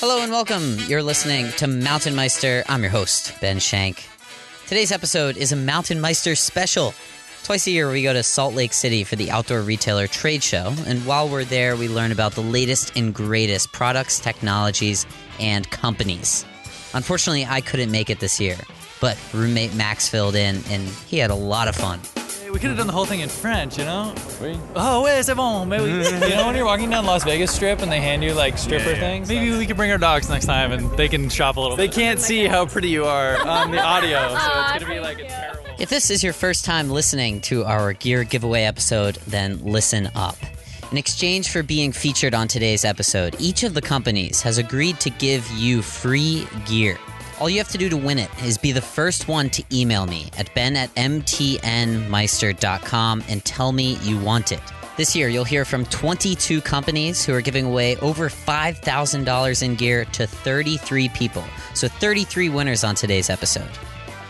Hello and welcome. You're listening to Mountain Meister. I'm your host, Ben Shank. Today's episode is a Mountain Meister special. Twice a year, we go to Salt Lake City for the Outdoor Retailer Trade Show, and while we're there, we learn about the latest and greatest products, technologies, and companies. Unfortunately, I couldn't make it this year, but roommate Max filled in, and he had a lot of fun. We could have done the whole thing in French, you know? Oh, ouais, c'est bon. Maybe, you know when you're walking down Las Vegas Strip and they hand you like stripper Yeah, yeah. things? Maybe we could bring our dogs next time and they can shop a little bit. They can't see how pretty you are on the audio, so it's going to be like a terrible. If this is your first time listening to our gear giveaway episode, then listen up. In exchange for being featured on today's episode, each of the companies has agreed to give you free gear. All you have to do to win it is be the first one to email me at ben at mtnmeister.com and tell me you want it. This year, you'll hear from 22 companies who are giving away over $5,000 in gear to 33 people. So, 33 winners on today's episode.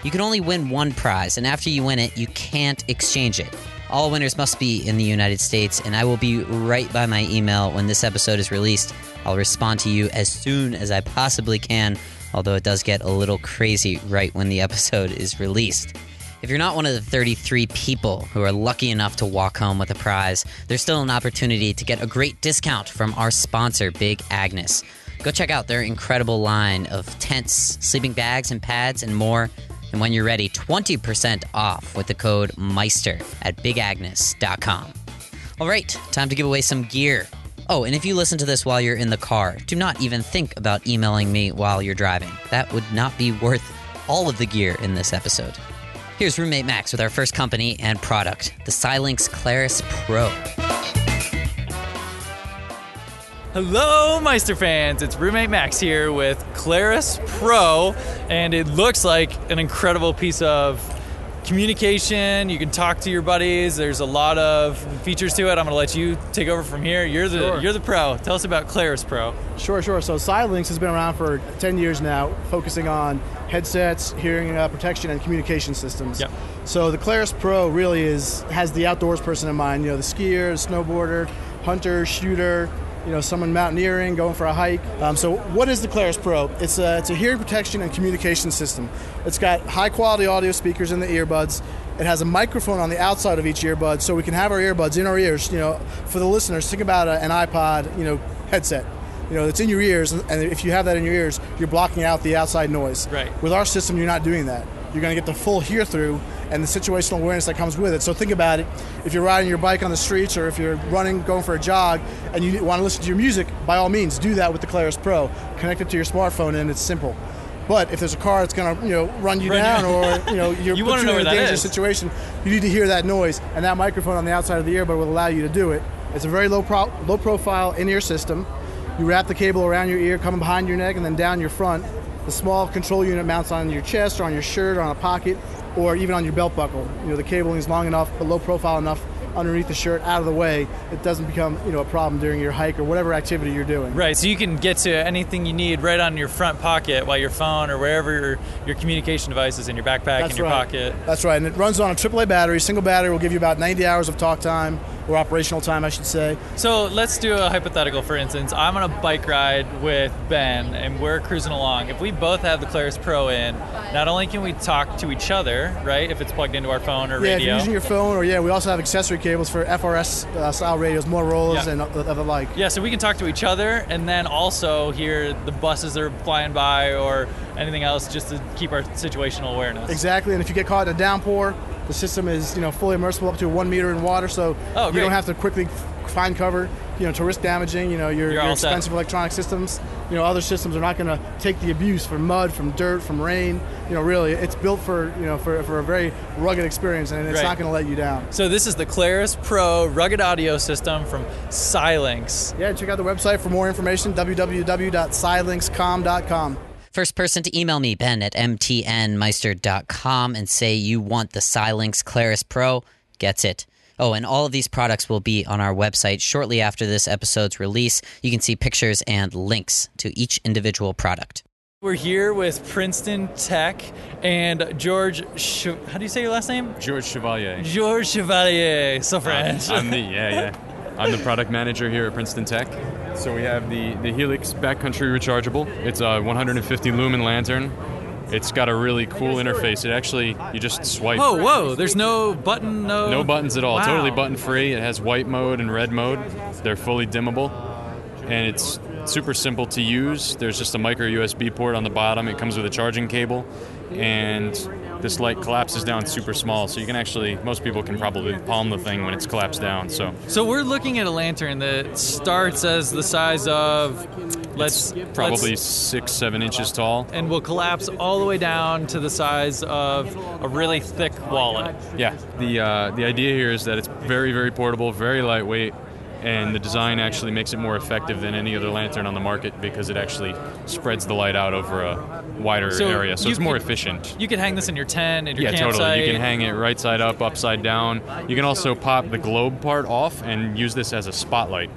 You can only win one prize, and after you win it, you can't exchange it. All winners must be in the United States, and I will be right by my email when this episode is released. I'll respond to you as soon as I possibly can, although it does get a little crazy right when the episode is released. If you're not one of the 33 people who are lucky enough to walk home with a prize, there's still an opportunity to get a great discount from our sponsor, Big Agnes. Go check out their incredible line of tents, sleeping bags, and pads, and more. And when you're ready, 20% off with the code Meister at bigagnes.com. All right, time to give away some gear. Oh, and if you listen to this while you're in the car, do not even think about emailing me while you're driving. That would not be worth all of the gear in this episode. Here's roommate Max with our first company and product, the Silynx Clarus Pro. Hello, Meister fans. It's roommate Max here with Clarus Pro, and it looks like an incredible piece of communication. You can talk to your buddies. There's a lot of features to it. I'm going to let you take over from here. You're the Sure. you're the pro. Tell us about Clarus Pro. Sure, sure. So Silynx has been around for 10 years now, focusing on headsets, hearing uh, protection, and communication systems. Yep. So the Clarus Pro really is has the outdoors person in mind. You know, the skier, snowboarder, hunter, shooter. You know, someone mountaineering, going for a hike. Um, so, what is the Clarus Pro? It's a, it's a hearing protection and communication system. It's got high quality audio speakers in the earbuds. It has a microphone on the outside of each earbud, so we can have our earbuds in our ears. You know, for the listeners, think about a, an iPod, you know, headset. You know, it's in your ears, and if you have that in your ears, you're blocking out the outside noise. Right. With our system, you're not doing that. You're going to get the full hear through and the situational awareness that comes with it. So think about it. If you're riding your bike on the streets, or if you're running, going for a jog, and you want to listen to your music, by all means, do that with the Clarus Pro. Connect it to your smartphone, and it's simple. But if there's a car that's going to, you know, run you Run you- down, or you know, you're You put you in a dangerous is. situation, you need to hear that noise, and that microphone on the outside of the earbud will allow you to do it. It's a very low pro- low profile in-ear system. You wrap the cable around your ear, coming behind your neck, and then down your front. The small control unit mounts on your chest, or on your shirt, or on a pocket, or even on your belt buckle. You know, the cabling is long enough, but low profile enough underneath the shirt, out of the way. It doesn't become, you know, a problem during your hike or whatever activity you're doing. Right, so you can get to anything you need right on your front pocket while your phone or wherever your, your communication device is in your backpack, in your right. pocket. That's right, and it runs on a AAA battery. Single battery will give you about 90 hours of talk time, or operational time, I should say. So let's do a hypothetical, for instance. I'm on a bike ride with Ben, and we're cruising along. If we both have the Clarus Pro in, not only can we talk to each other, right, if it's plugged into our phone or Yeah, if radio. you're using your phone, or yeah, we also have accessory cables for FRS uh, style radios, Motorola's, Yeah. and the, the like. yeah, so we can talk to each other and then also hear the buses that are flying by or anything else just to keep our situational awareness. Exactly, and if you get caught in a downpour, the system is you know fully immersible up to one meter in water, so Oh, you don't have to quickly find cover. You know, to risk damaging, you know, your, your all set. expensive electronic systems. You know, other systems are not going to take the abuse from mud, from dirt, from rain. You know, really, it's built for you know for, for a very rugged experience, and it's Right. not going to let you down. So this is the Clarus Pro rugged audio system from Silynx. Yeah, check out the website for more information. www.silynxcom.com. First person to email me, Ben at mtnmeister.com, and say you want the Silynx Clarus Pro gets it. Oh, and all of these products will be on our website shortly after this episode's release. You can see pictures and links to each individual product. We're here with Princeton Tec and George. Ch- how do you say your last name? George Chevalier. George Chevalier. So French. I'm the yeah yeah. I'm the product manager here at Princeton Tec. So we have the, the Helix Backcountry Rechargeable. It's a 150 lumen lantern. It's got a really cool interface. It actually, you just swipe. Whoa, whoa! There's no button, no. No buttons at all. Wow. Totally button free. It has white mode and red mode. They're fully dimmable, and it's super simple to use. There's just a micro USB port on the bottom. It comes with a charging cable, and this light collapses down super small. So you can actually, most people can probably palm the thing when it's collapsed down. So So we're looking at a lantern that starts as the size of, let's probably let's- six, seven inches tall. and will collapse all the way down to the size of a really thick wallet. Yeah. The uh, the idea here is that it's very, very portable, very lightweight, and the design actually makes it more effective than any other lantern on the market because it actually spreads the light out over a wider So area. So it's more efficient. You can hang this in your tent, in your Yeah, campsite. totally. You can hang it right side up, upside down. You can also pop the globe part off and use this as a spotlight.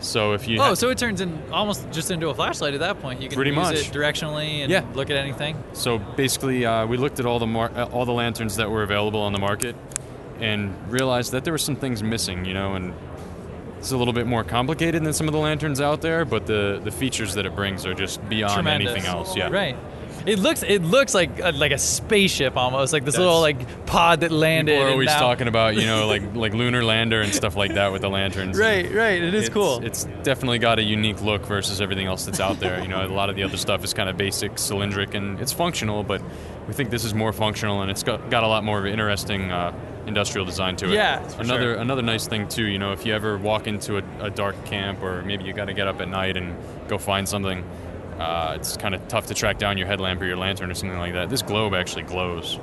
So if you Oh, ha- so it turns in almost just into a flashlight at that point. You can Pretty use much. it directionally and Yeah. look at anything. So basically, uh, we looked at all the mar- uh, all the lanterns that were available on the market, and realized that there were some things missing. You know, and it's a little bit more complicated than some of the lanterns out there, but the the features that it brings are just beyond Tremendous. anything else. Yeah. Right. It looks it looks like a, like a spaceship almost, like this That's- little like pod that landed. People are always now- talking about you know like like lunar lander and stuff like that with the lanterns. Right, right. It is it's, cool. It's definitely got a unique look versus everything else that's out there. You know, a lot of the other stuff is kind of basic, cylindric, and it's functional, but we think this is more functional and it's got, got a lot more of an interesting uh, industrial design to it. Yeah, for another sure. another nice thing too. You know, if you ever walk into a, a dark camp or maybe you got to get up at night and go find something. Uh, it's kind of tough to track down your headlamp or your lantern or something like that. This globe actually glows.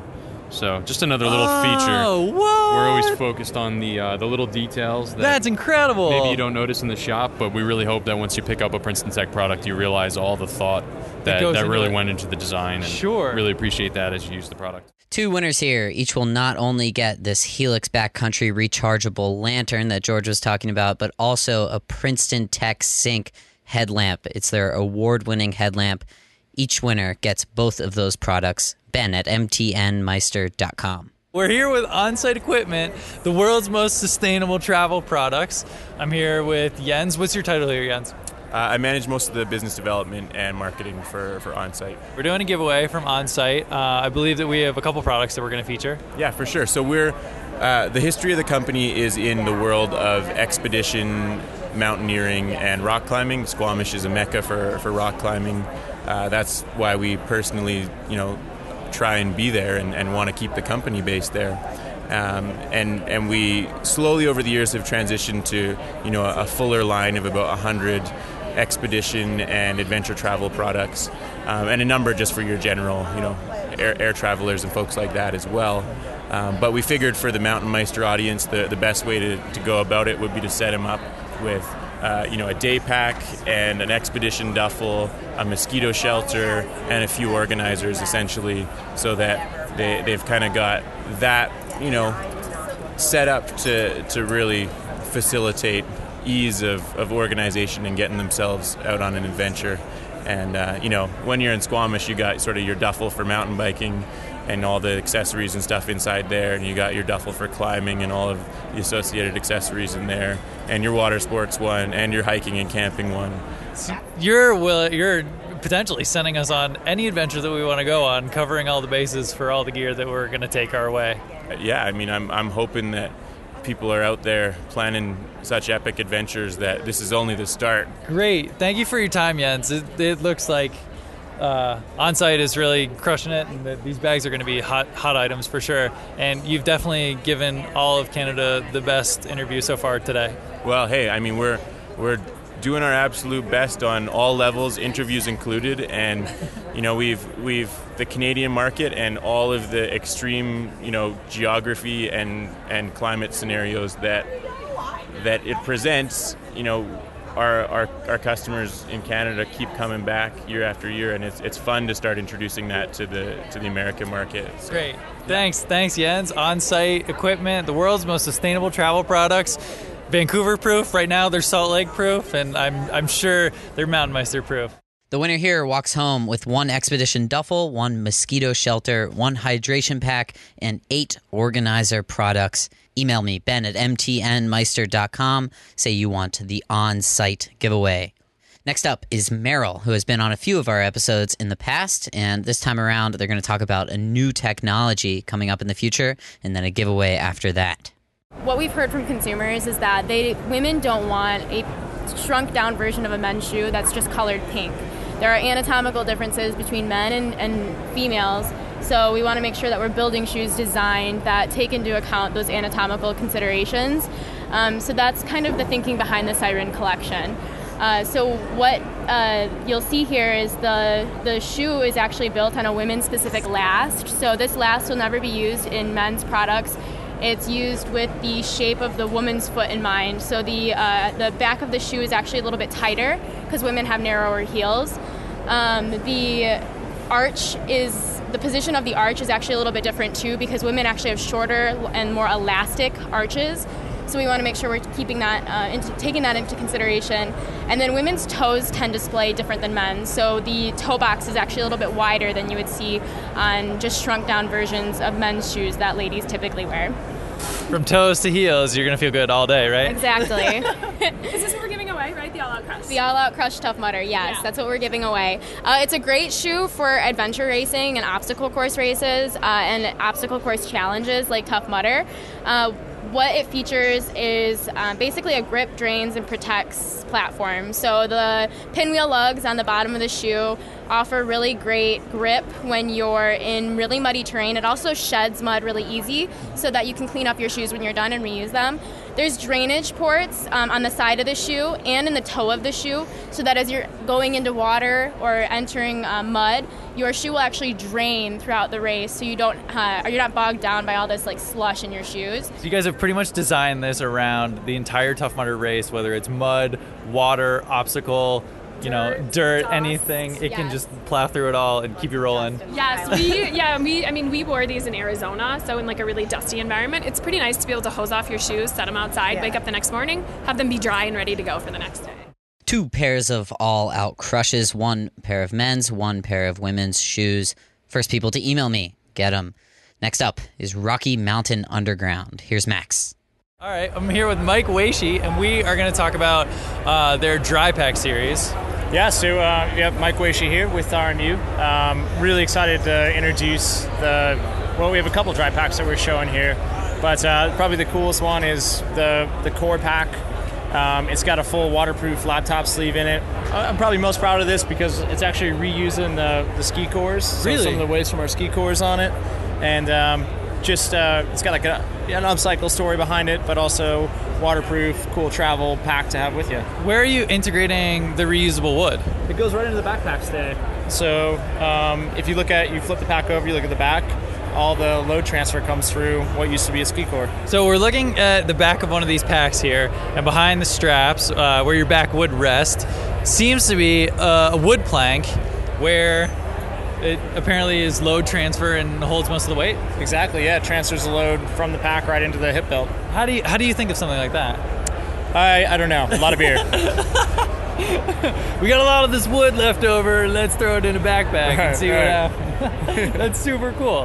So just another little feature. Oh, what? We're always focused on the uh, the little details. That That's incredible. maybe you don't notice in the shop, but we really hope that once you pick up a Princeton Tec product, you realize all the thought that, that really it. went into the design. And Sure. Really appreciate that as you use the product. Two winners here. Each will not only get this Helix Backcountry rechargeable lantern that George was talking about, but also a Princeton Tec Sync headlamp. It's their award winning headlamp. Each winner gets both of those products. Ben at mtnmeister.com. We're here with on-site equipment, the world's most sustainable travel products. I'm here with Jens. What's your title here, Jens? Uh, I manage most of the business development and marketing for, for OnSite. We're doing a giveaway from on-site. Uh, I believe that we have a couple products that we're going to feature. Yeah, for sure. So we're uh, the history of the company is in the world of expedition, mountaineering, and rock climbing. Squamish is a mecca for, for rock climbing. Uh, that's why we personally, you know, try and be there and, and want to keep the company based there. Um, and and we slowly over the years have transitioned to you know a, fuller line of about hundred expedition and adventure travel products, um, and a number just for your general you know air, air travelers and folks like that as well. Um, but we figured for the Mountain Meister audience, the, the best way to, to go about it would be to set them up with uh, you know a day pack and an expedition duffel, a mosquito shelter, and a few organizers essentially, so that they, they've kind of got that you know set up to to really facilitate ease of, of organization and getting themselves out on an adventure. And uh, you know, when you're in Squamish, you got sort of your duffel for mountain biking and all the accessories and stuff inside there, and you got your duffel for climbing and all of the associated accessories in there, and your water sports one, and your hiking and camping one. You're will you're potentially sending us on any adventure that we want to go on, covering all the bases for all the gear that we're going to take our way. yeah, I mean, I'm, I'm hoping that people are out there planning such epic adventures that this is only the start. Great. Thank you for your time, Jens. It, it looks like uh, on-site is really crushing it, and that these bags are going to be hot, hot items for sure. And you've definitely given all of Canada the best interview so far today. Well, hey, I mean, we're we're doing our absolute best on all levels, interviews included, and you know we've we've the Canadian market and all of the extreme you know geography and and climate scenarios that that it presents. You know, our, our, our customers in Canada keep coming back year after year, and it's, it's fun to start introducing that to the to the American market. So- Great. Thanks. Thanks, Jens. On-site equipment, the world's most sustainable travel products. Vancouver proof. Right now, they're Salt Lake proof, and I'm I'm sure they're Mountain Meister proof. The winner here walks home with one expedition duffel, one mosquito shelter, one hydration pack, and eight organizer products. Email me, ben at mtnmeister.com. Say you want the on site giveaway. Next up is Merrell, who has been on a few of our episodes in the past. And this time around, they're going to talk about a new technology coming up in the future and then a giveaway after that. What we've heard from consumers is that they women don't want a shrunk down version of a men's shoe that's just colored pink. There are anatomical differences between men and, and females, so we want to make sure that we're building shoes designed that take into account those anatomical considerations. Um, so that's kind of the thinking behind the Siren collection. Uh, so what uh, you'll see here is the the shoe is actually built on a women's specific last. So this last will never be used in men's products. It's used with the shape of the woman's foot in mind. So the uh, the back of the shoe is actually a little bit tighter because women have narrower heels. Um, the arch is the position of the arch is actually a little bit different too because women actually have shorter and more elastic arches. So we want to make sure we're keeping that, uh, into, taking that into consideration. And then women's toes tend to display different than men's. So the toe box is actually a little bit wider than you would see on just shrunk down versions of men's shoes that ladies typically wear. From toes to heels, you're gonna feel good all day, right? Exactly. Is this what we're giving away, right? The All Out Crush. The All Out Crush Tough Mudder, yes, Yeah. that's what we're giving away. Uh, it's a great shoe for adventure racing and obstacle course races uh, and obstacle course challenges like Tough Mudder. Uh, what it features is um, basically a grip, drains, and protects platform. So the pinwheel lugs on the bottom of the shoe offer really great grip when you're in really muddy terrain. It also sheds mud really easy so that you can clean up your shoes when you're done and reuse them. There's drainage ports um, on the side of the shoe and in the toe of the shoe so that as you're going into water or entering uh, mud, your shoe will actually drain throughout the race so you don't uh, you're not bogged down by all this like slush in your shoes. So you guys have pretty much designed this around the entire Tough Mudder race, whether it's mud, water, obstacle, you know, Dirt, dirt, dust. anything. It can just plow through it all and keep you rolling. Yes, we yeah we I mean we wore these in Arizona, so in like a really dusty environment, it's pretty nice to be able to hose off your shoes, set them outside, wake up the next morning, have them be dry and ready to go for the next day. Two pairs of all out crushes, one pair of men's, one pair of women's shoes. First people to email me, get them. Next up is Rocky Mountain Underground. Here's Max. All right, I'm here with Mike Weishi, and we are going to talk about uh, their dry pack series. Yeah, so uh, yeah, Mike Weishi here with RMU. Um, really excited to introduce the. Well, we have a couple dry packs that we're showing here, but uh, probably the coolest one is the the core pack. Um, it's got a full waterproof laptop sleeve in it. I'm probably most proud of this because it's actually reusing the, the ski cores. So Really? some of the waste from our ski cores on it, and um, just uh, it's got like a, an upcycle story behind it, but also waterproof, cool travel pack to have with you. Where are you integrating the reusable wood? It goes right into the backpack stay. So um, if you look at, you flip the pack over, you look at the back, all the load transfer comes through what used to be a ski core. So we're looking at the back of one of these packs here, and behind the straps, uh, where your back would rest, seems to be a wood plank where it apparently is load transfer and holds most of the weight. Exactly, yeah. It transfers the load from the pack right into the hip belt. How do you how do you think of something like that? I, I don't know. A lot of beer. We got a lot of this wood left over. Let's throw it in a backpack and see what Right. happens. That's super cool.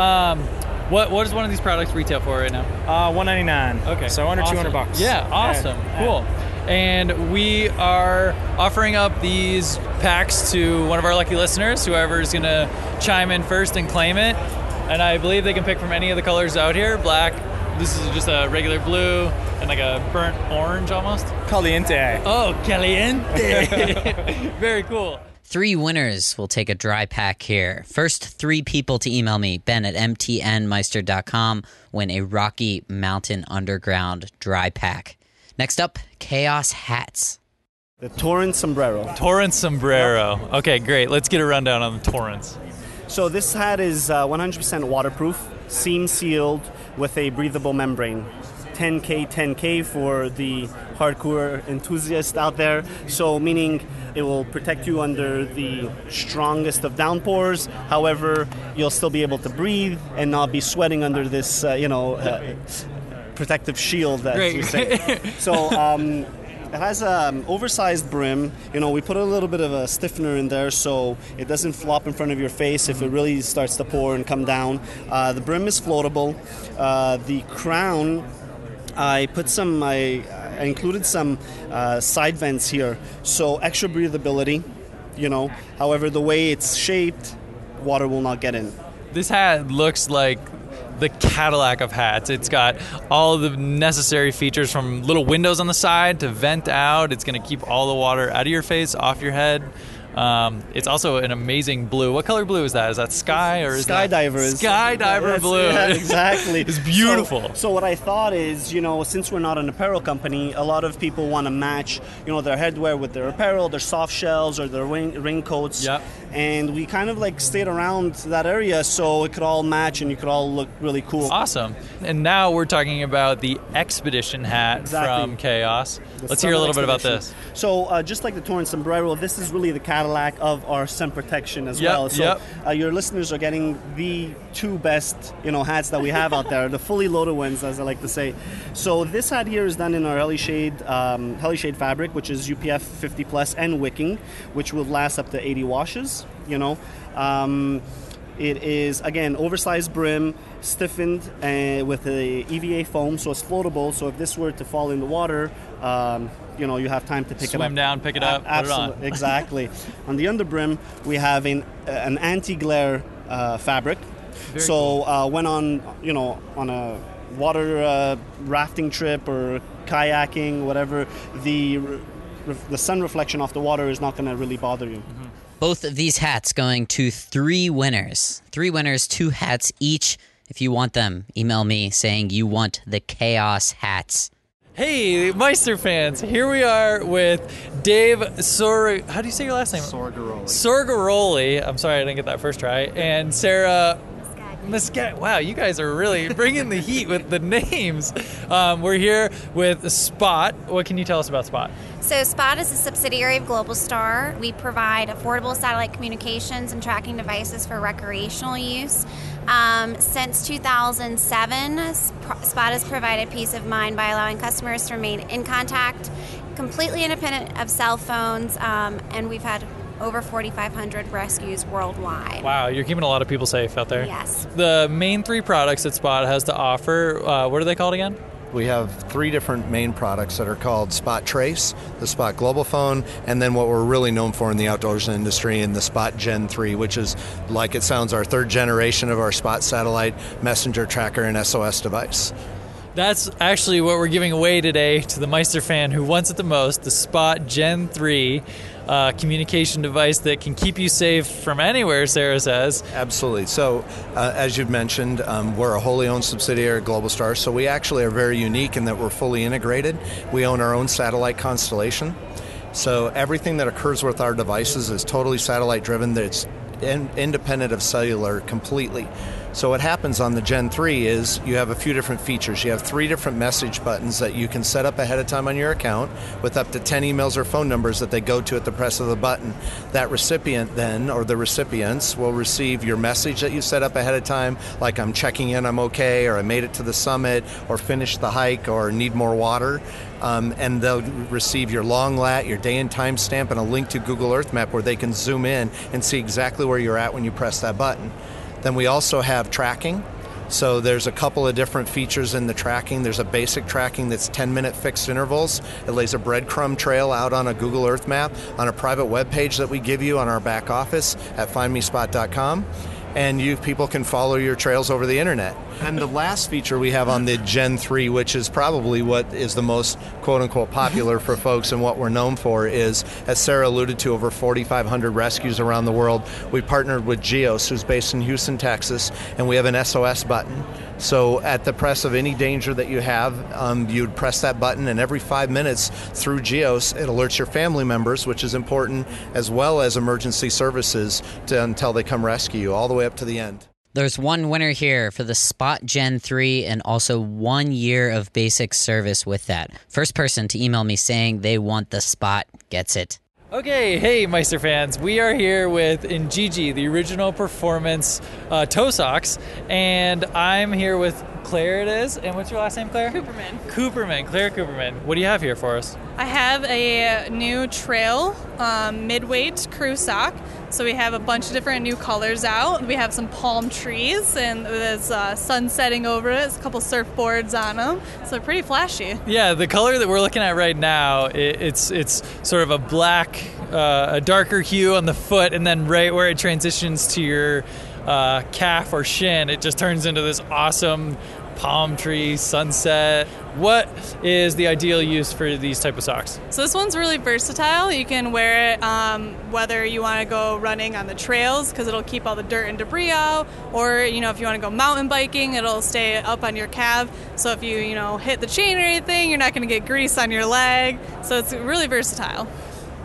Um, what what does one of these products retail for right now? uh, 199 Okay. So under awesome. 200 bucks. Yeah, awesome. Yeah. Cool. And we are offering up these packs to one of our lucky listeners, whoever is going to chime in first and claim it. And I believe they can pick from any of the colors out here black. This is just a regular blue and like a burnt orange almost. Caliente. Oh, caliente. Very cool. Three winners will take a dry pack here. First three people to email me, ben at mtnmeister.com, win a Rocky Mountain Underground dry pack. Next up, Chaos Hats. The Torrent Sombrero. Torrance sombrero. Okay, great. Let's get a rundown on the Torrance. So this hat is uh, 100% waterproof, seam sealed with a breathable membrane. 10K, 10K for the hardcore enthusiast out there. So meaning it will protect you under the strongest of downpours. However, you'll still be able to breathe and not be sweating under this, uh, you know, uh, protective shield, as Great. we say. so um, It has an um, oversized brim. You know, we put a little bit of a stiffener in there so it doesn't flop in front of your face if it really starts to pour and come down. Uh, the brim is floatable. Uh, the crown, I put some. I, I included some uh, side vents here, so extra breathability. You know, however, the way it's shaped, water will not get in. This hat looks like the Cadillac of hats. It's got all the necessary features from little windows on the side to vent out. It's going to keep all the water out of your face, off your head. Um, it's also an amazing blue. What color blue is that? Is that sky or is skydiver? That skydiver yes, blue. Yeah, exactly. it's beautiful. So, so, what I thought is, you know, since we're not an apparel company, a lot of people want to match, you know, their headwear with their apparel, their soft shells or their wing, raincoats. Yep. And we kind of like stayed around that area so it could all match and you could all look really cool. Awesome. And now we're talking about the expedition hat Exactly. from Chaos. The Let's hear a little bit about this. So, uh, just like the Torn Sombrero, this is really the Cadillac of our sun protection as Yep, well. So, yep. uh, your listeners are getting the two best, you know, hats that we have out there, the fully loaded ones, as I like to say. So, this hat here is done in our Heli Shade, um, Heli Shade fabric, which is UPF 50 plus and wicking, which will last up to 80 washes. You know. Um, it is again oversized brim, stiffened uh, with a EVA foam, so it's floatable. So if this were to fall in the water, um, you know you have time to pick it up. Swim down, pick it up, put it on. Exactly. on the underbrim, we have an, an anti-glare uh, fabric. Very so uh, when on you know on a water uh, rafting trip or kayaking, whatever, the re- the sun reflection off the water is not going to really bother you. Both of these hats going to three winners. Three winners, two hats each. If you want them, email me saying you want the Chaos hats. Hey, Meister fans! Here we are with Dave Sor. How do you say your last name? Sorgaroli. Sorgaroli. I'm sorry I didn't get that first try. And Sarah. Muscat. Wow, you guys are really bringing the heat with the names. Um, we're here with Spot. What can you tell us about Spot? So, Spot is a subsidiary of Globalstar. We provide affordable satellite communications and tracking devices for recreational use. Um, since 2007, Spot has provided peace of mind by allowing customers to remain in contact, completely independent of cell phones, um, and we've had over 4,500 rescues worldwide. Wow, you're keeping a lot of people safe out there. Yes. The main three products that Spot has to offer, uh, what are they called again? We have three different main products that are called Spot Trace, the Spot Global Phone, and then what we're really known for in the outdoors industry in the Spot Gen 3, which is, like it sounds, our third generation of our Spot satellite messenger tracker and SOS device. That's actually what we're giving away today to the Meister fan who wants it the most the Spot Gen 3 uh, communication device that can keep you safe from anywhere, Sarah says. Absolutely. So, uh, as you've mentioned, um, we're a wholly owned subsidiary of Globalstar, so we actually are very unique in that we're fully integrated. We own our own satellite constellation. So, everything that occurs with our devices is totally satellite driven, that's in, independent of cellular completely. So what happens on the Gen 3 is you have a few different features. You have three different message buttons that you can set up ahead of time on your account with up to 10 emails or phone numbers that they go to at the press of the button. That recipient then, or the recipients, will receive your message that you set up ahead of time, like I'm checking in, I'm okay, or I made it to the summit, or finished the hike, or need more water. Um, and they'll receive your long lat, your day and time stamp, and a link to Google Earth Map where they can zoom in and see exactly where you're at when you press that button. Then we also have tracking. So there's a couple of different features in the tracking. There's a basic tracking that's 10 minute fixed intervals. It lays a breadcrumb trail out on a Google Earth map on a private web page that we give you on our back office at findmespot.com. And you people can follow your trails over the internet. And the last feature we have on the Gen 3, which is probably what is the most quote unquote popular for folks and what we're known for, is as Sarah alluded to, over 4,500 rescues around the world. We partnered with Geos, who's based in Houston, Texas, and we have an SOS button. So at the press of any danger that you have, um, you'd press that button, and every five minutes through Geos, it alerts your family members, which is important, as well as emergency services to, until they come rescue you, all the way up to the end. There's one winner here for the Spot Gen 3 and also one year of basic service with that. First person to email me saying they want the Spot gets it. Okay, hey Meister fans, we are here with Injinji, the original performance uh, toe socks, and I'm here with Claire it is. And what's your last name, Claire? Cooperman. Cooperman, Claire Cooperman. What do you have here for us? I have a new trail um, mid-weight crew sock. So we have a bunch of different new colors out. We have some palm trees, and there's uh, sun setting over it. There's a couple surfboards on them, so they're pretty flashy. Yeah, the color that we're looking at right now, it, it's it's sort of a black, uh, a darker hue on the foot, and then right where it transitions to your uh, calf or shin, it just turns into this awesome palm tree sunset. What is the ideal use for these type of socks? So this one's really versatile. You can wear it um, whether you want to go running on the trails because it'll keep all the dirt and debris out, or you know if you want to go mountain biking, it'll stay up on your calf. So if you you know hit the chain or anything, you're not going to get grease on your leg. So it's really versatile.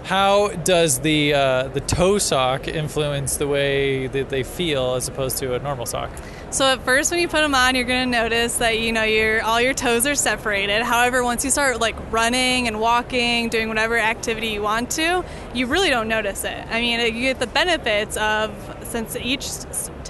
How does the uh, the toe sock influence the way that they feel as opposed to a normal sock? So at first, when you put them on, you're going to notice that you know your all your toes are separated. However, once you start like running and walking, doing whatever activity you want to, you really don't notice it. I mean, you get the benefits of since each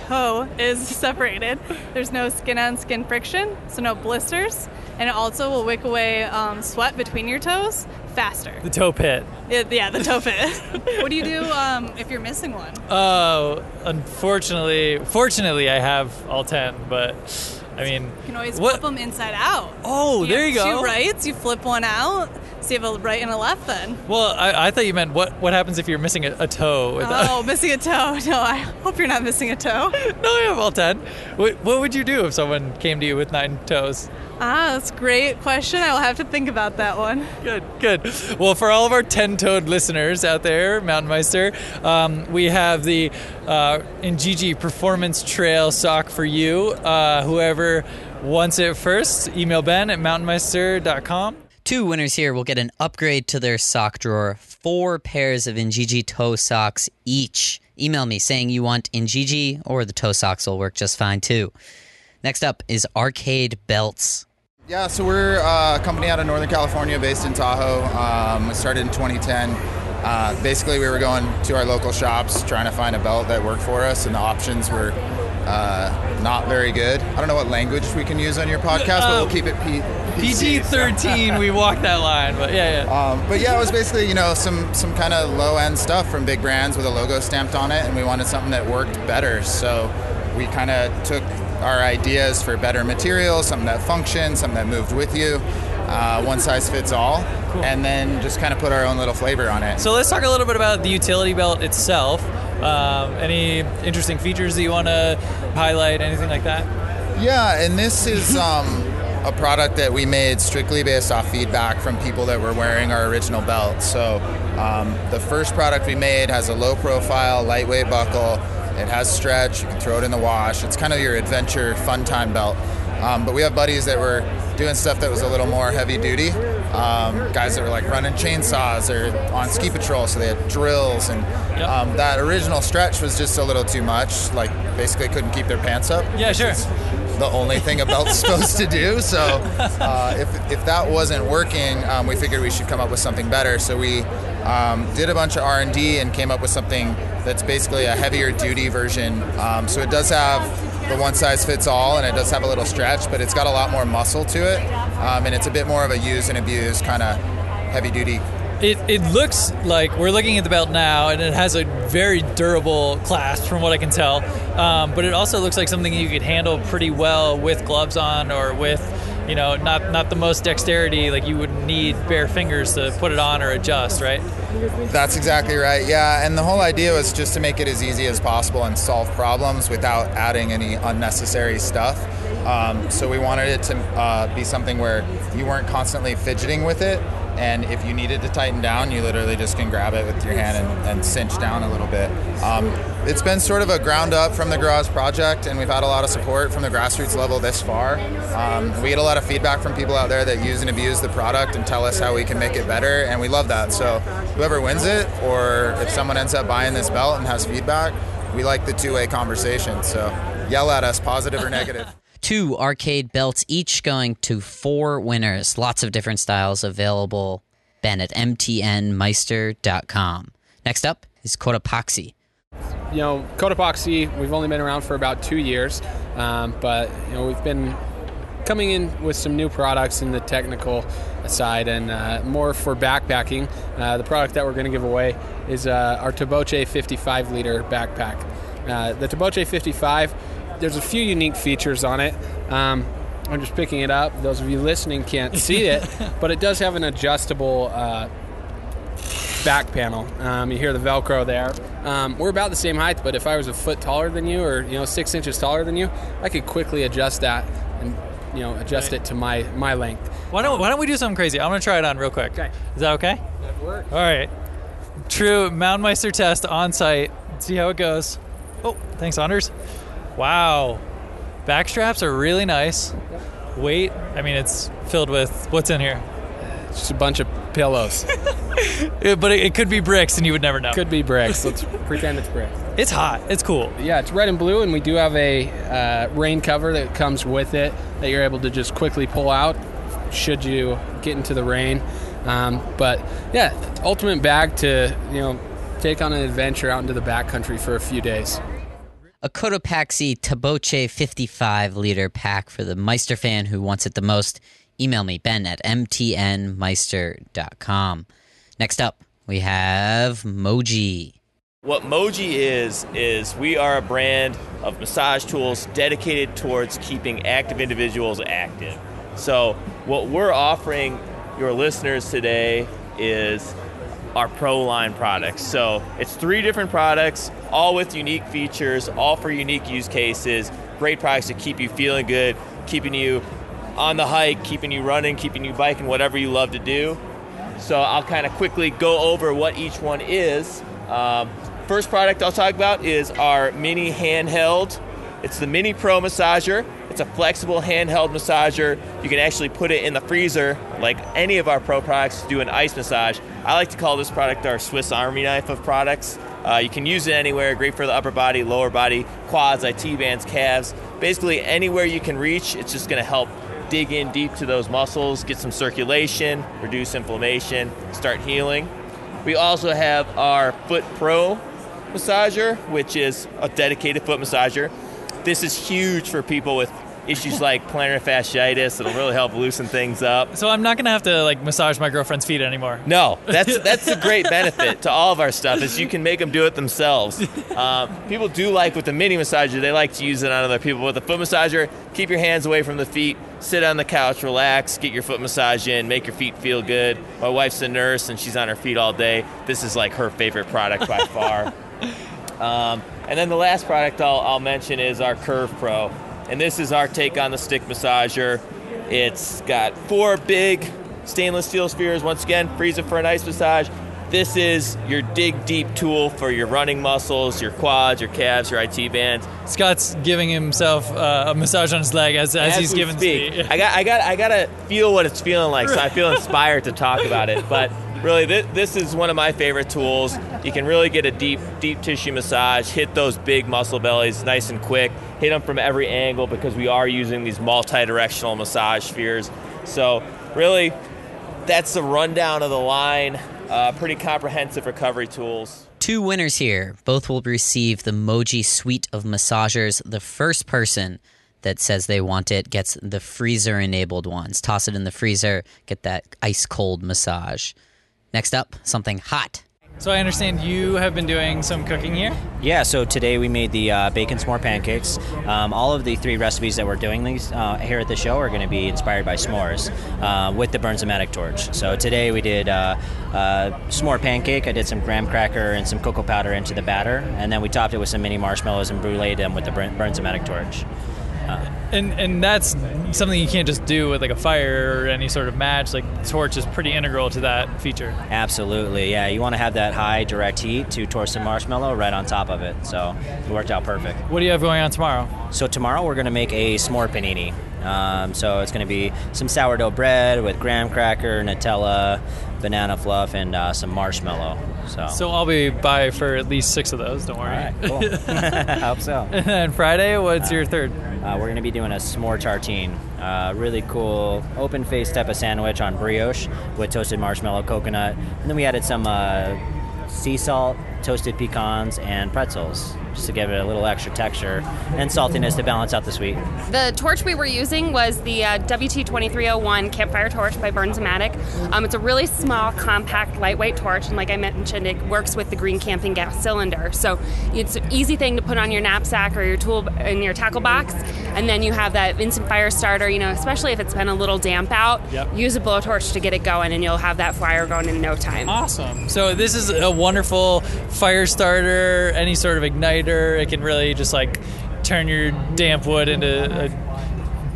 toe is separated. There's no skin-on-skin friction, so no blisters, and it also will wick away um, sweat between your toes faster. The toe pit. It, yeah, the toe pit. what do you do um, if you're missing one? Oh, unfortunately, fortunately, I have all ten, but I mean, You can always what? flip them inside out. Oh, there you go. Two rights, you flip one out. So you have a right and a left then. Well, I, I thought you meant what what happens if you're missing a, a toe? With Oh, missing a toe. No, I hope you're not missing a toe. no, I have all ten. What, what would you do if someone came to you with nine toes? Ah, that's a great question. I will have to think about that one. Good, good. Well, for all of our 10 toed listeners out there, Mountain Meister, um, we have the uh, Injinji Performance Trail sock for you. Uh, whoever wants it first, email Ben at mountainmeister.com. Two winners here will get an upgrade to their sock drawer, four pairs of Injinji toe socks each. Email me saying you want Injinji, or the toe socks will work just fine too. Next up is Arcade Belts. Yeah, so we're uh, a company out of Northern California based in Tahoe. Um, we started in 2010. Uh, basically, we were going to our local shops trying to find a belt that worked for us, and the options were uh, not very good. I don't know what language we can use on your podcast, but we'll keep it P- PG 13, we walked that line, but yeah, yeah. Um, but yeah, it was basically you know some some kind of low end stuff from big brands with a logo stamped on it, and we wanted something that worked better. So we kind of took our ideas for better material, something that functioned, something that moved with you, uh, one size fits all, and then just kind of put our own little flavor on it. So let's talk a little bit about the utility belt itself. Um, any interesting features that you want to highlight, anything like that? Yeah, and this is um, a product that we made strictly based off feedback from people that were wearing our original belt. So um, the first product we made has a low profile, lightweight buckle. It has stretch. You can throw it in the wash. It's kind of your adventure fun time belt. Um, but we have buddies that were doing stuff that was a little more heavy duty. Um, guys that were like running chainsaws or on ski patrol, so they had drills, and um, that original stretch was just a little too much. Like basically couldn't keep their pants up. Yeah, sure. The only thing a belt's supposed to do. So uh, if, if that wasn't working, um, we figured we should come up with something better. So we um, did a bunch of R&D and came up with something that's basically a heavier duty version. Um, so it does have the one size fits all, and it does have a little stretch, but it's got a lot more muscle to it, um, and it's a bit more of a use and abuse kind of heavy duty. It, it looks like we're looking at the belt now, and it has a very durable clasp, from what I can tell. Um, but it also looks like something you could handle pretty well with gloves on, or with, you know, not not the most dexterity. Like you would need bare fingers to put it on or adjust, right? That's exactly right. Yeah, and the whole idea was just to make it as easy as possible and solve problems without adding any unnecessary stuff. Um, so we wanted it to uh, be something where you weren't constantly fidgeting with it, and if you needed to tighten down, you literally just can grab it with your hand and, and cinch down a little bit. Um, it's been sort of a ground up from the garage project, and we've had a lot of support from the grassroots level this far. Um, we get a lot of feedback from people out there that use and abuse the product and tell us how we can make it better, and we love that. So whoever wins it, or if someone ends up buying this belt and has feedback, we like the two-way conversation. So yell at us, positive or negative. Two arcade belts, each going to four winners. Lots of different styles available. Ben at mtnmeister.com. Next up is Cotopaxi. you know, Cotopaxi, we've only been around for about two years, um, but you know, we've been coming in with some new products in the technical side and uh, more for backpacking. Uh, the product that we're going to give away is uh, our Taboche 55 liter backpack. Uh, the Taboche 55, there's a few unique features on it. Um, I'm just picking it up. Those of you listening can't see it, but it does have an adjustable uh, back panel. Um, you hear the Velcro there. Um, we're about the same height, but if I was a foot taller than you, or you know six inches taller than you, I could quickly adjust that and you know adjust Right. it to my my length. Why don't Why don't we do something crazy? I'm gonna try it on real quick. Okay. Is that okay? That works. All right. True Mountain Meister test on site. See how it goes. Oh, thanks, Anders. Wow. Back straps are really nice. Weight, I mean, it's filled with what's in here. Just a bunch of pillows. But it, it could be bricks, and you would never know. Could be bricks. Let's pretend it's bricks. It's hot. It's cool. Yeah, it's red and blue, and we do have a uh, rain cover that comes with it that you're able to just quickly pull out should you get into the rain. Um, but yeah, ultimate bag to you know take on an adventure out into the backcountry for a few days. A Cotopaxi Taboche 55 liter pack for the Meister fan who wants it the most. Email me, ben at mtnmeister.com. Next up, we have Moji. What Moji is, is we are a brand of massage tools dedicated towards keeping active individuals active. So, what we're offering your listeners today is our Pro line products. So, it's three different products, all with unique features, all for unique use cases. Great products to keep you feeling good, keeping you on the hike, keeping you running, keeping you biking, whatever you love to do. So I'll kind of quickly go over what each one is. Um, first product I'll talk about is our mini handheld. It's the Mini Pro Massager. It's a flexible handheld massager. You can actually put it in the freezer, like any of our Pro products, to do an ice massage. I like to call this product our Swiss Army knife of products. Uh, you can use it anywhere. Great for the upper body, lower body, quads, IT bands, calves. Basically, anywhere you can reach, it's just going to help dig in deep to those muscles, get some circulation, reduce inflammation, start healing. We also have our Foot Pro massager, which is a dedicated foot massager. This is huge for people with issues like plantar fasciitis. It'll really help loosen things up. So I'm not gonna have to like massage my girlfriend's feet anymore. No, that's that's a great benefit to all of our stuff is you can make them do it themselves. Um, people do like with the mini massager, they like to use it on other people. With the foot massager, keep your hands away from the feet, sit on the couch, relax, get your foot massage in, make your feet feel good. My wife's a nurse and she's on her feet all day. This is like her favorite product by far. Um, and then the last product I'll, I'll mention is our Curve Pro. And this is our take on the stick massager. It's got four big stainless steel spheres. Once again, freezer for an ice massage. This is your dig deep tool for your running muscles, your quads, your calves, your IT bands. Scott's giving himself uh, a massage on his leg as, as, he's giving speak. I got, I got, I gotta feel what it's feeling like, so I feel inspired to talk about it. But really, this, this is one of my favorite tools. You can really get a deep, deep tissue massage, hit those big muscle bellies nice and quick, hit them from every angle because we are using these multi-directional massage spheres. So really, that's the rundown of the line. Uh, pretty comprehensive recovery tools. Two winners here. Both will receive the Moji suite of massagers. The first person that says they want it gets the freezer enabled ones. Toss it in the freezer, get that ice cold massage. Next up, something hot. So I understand you have been doing some cooking here. Yeah, so today we made the uh, bacon s'more pancakes. Um, all of the three recipes that we're doing these uh, here at the show are going to be inspired by s'mores uh, with the Bernzomatic torch. So today we did uh, uh, s'more pancake. I did some graham cracker and some cocoa powder into the batter, and then we topped it with some mini marshmallows and bruleed them with the Bern- Bernzomatic torch. And and that's something you can't just do with like a fire or any sort of match. Like torch is pretty integral to that feature. Absolutely, yeah. You want to have that high direct heat to torch the marshmallow right on top of it. So it worked out perfect. What do you have going on tomorrow? So tomorrow we're going to make a s'more panini. Um, so it's going to be some sourdough bread with graham cracker, Nutella, banana fluff, and uh, some marshmallow. So, So I'll be by for at least six of those. Don't worry. All right, cool. I hope so. And then Friday, what's your third? Uh, we're going to be doing a s'more tartine. Uh, really cool open faced type of sandwich on brioche with toasted marshmallow, coconut, and then we added some uh, sea salt, toasted pecans, and pretzels. Just to give it a little extra texture and saltiness to balance out the sweet. The torch we were using was the uh, WT2301 Campfire Torch by Bernzomatic. Um, it's a really small, compact, lightweight torch, and like I mentioned, it works with the green camping gas cylinder. So it's an easy thing to put on your knapsack or your tool in your tackle box, and then you have that instant fire starter. You know, especially if it's been a little damp out, Yep. use a blowtorch to get it going, and you'll have that fire going in no time. Awesome. So this is a wonderful fire starter, any sort of igniter. It can really just like turn your damp wood into a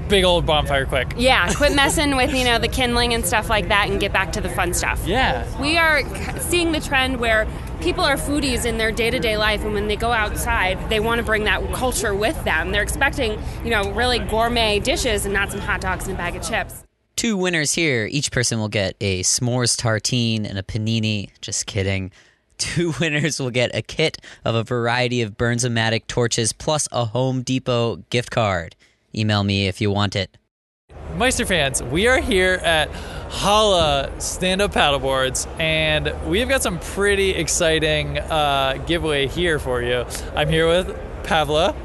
big old bonfire quick. Yeah, quit messing with you know the kindling and stuff like that, and get back to the fun stuff. Yeah. we are seeing the trend where people are foodies in their day-to-day life, and when they go outside, they want to bring that culture with them. They're expecting you know really gourmet dishes and not some hot dogs and a bag of chips. Two winners here. Each person will get a s'mores tartine and a panini. Just kidding. Two winners will get a kit of a variety of Bernzomatic torches plus a Home Depot gift card. Email me if you want it. Meister fans, we are here at Hala Stand Up Paddleboards, and we've got some pretty exciting uh, giveaway here for you. I'm here with Pavla.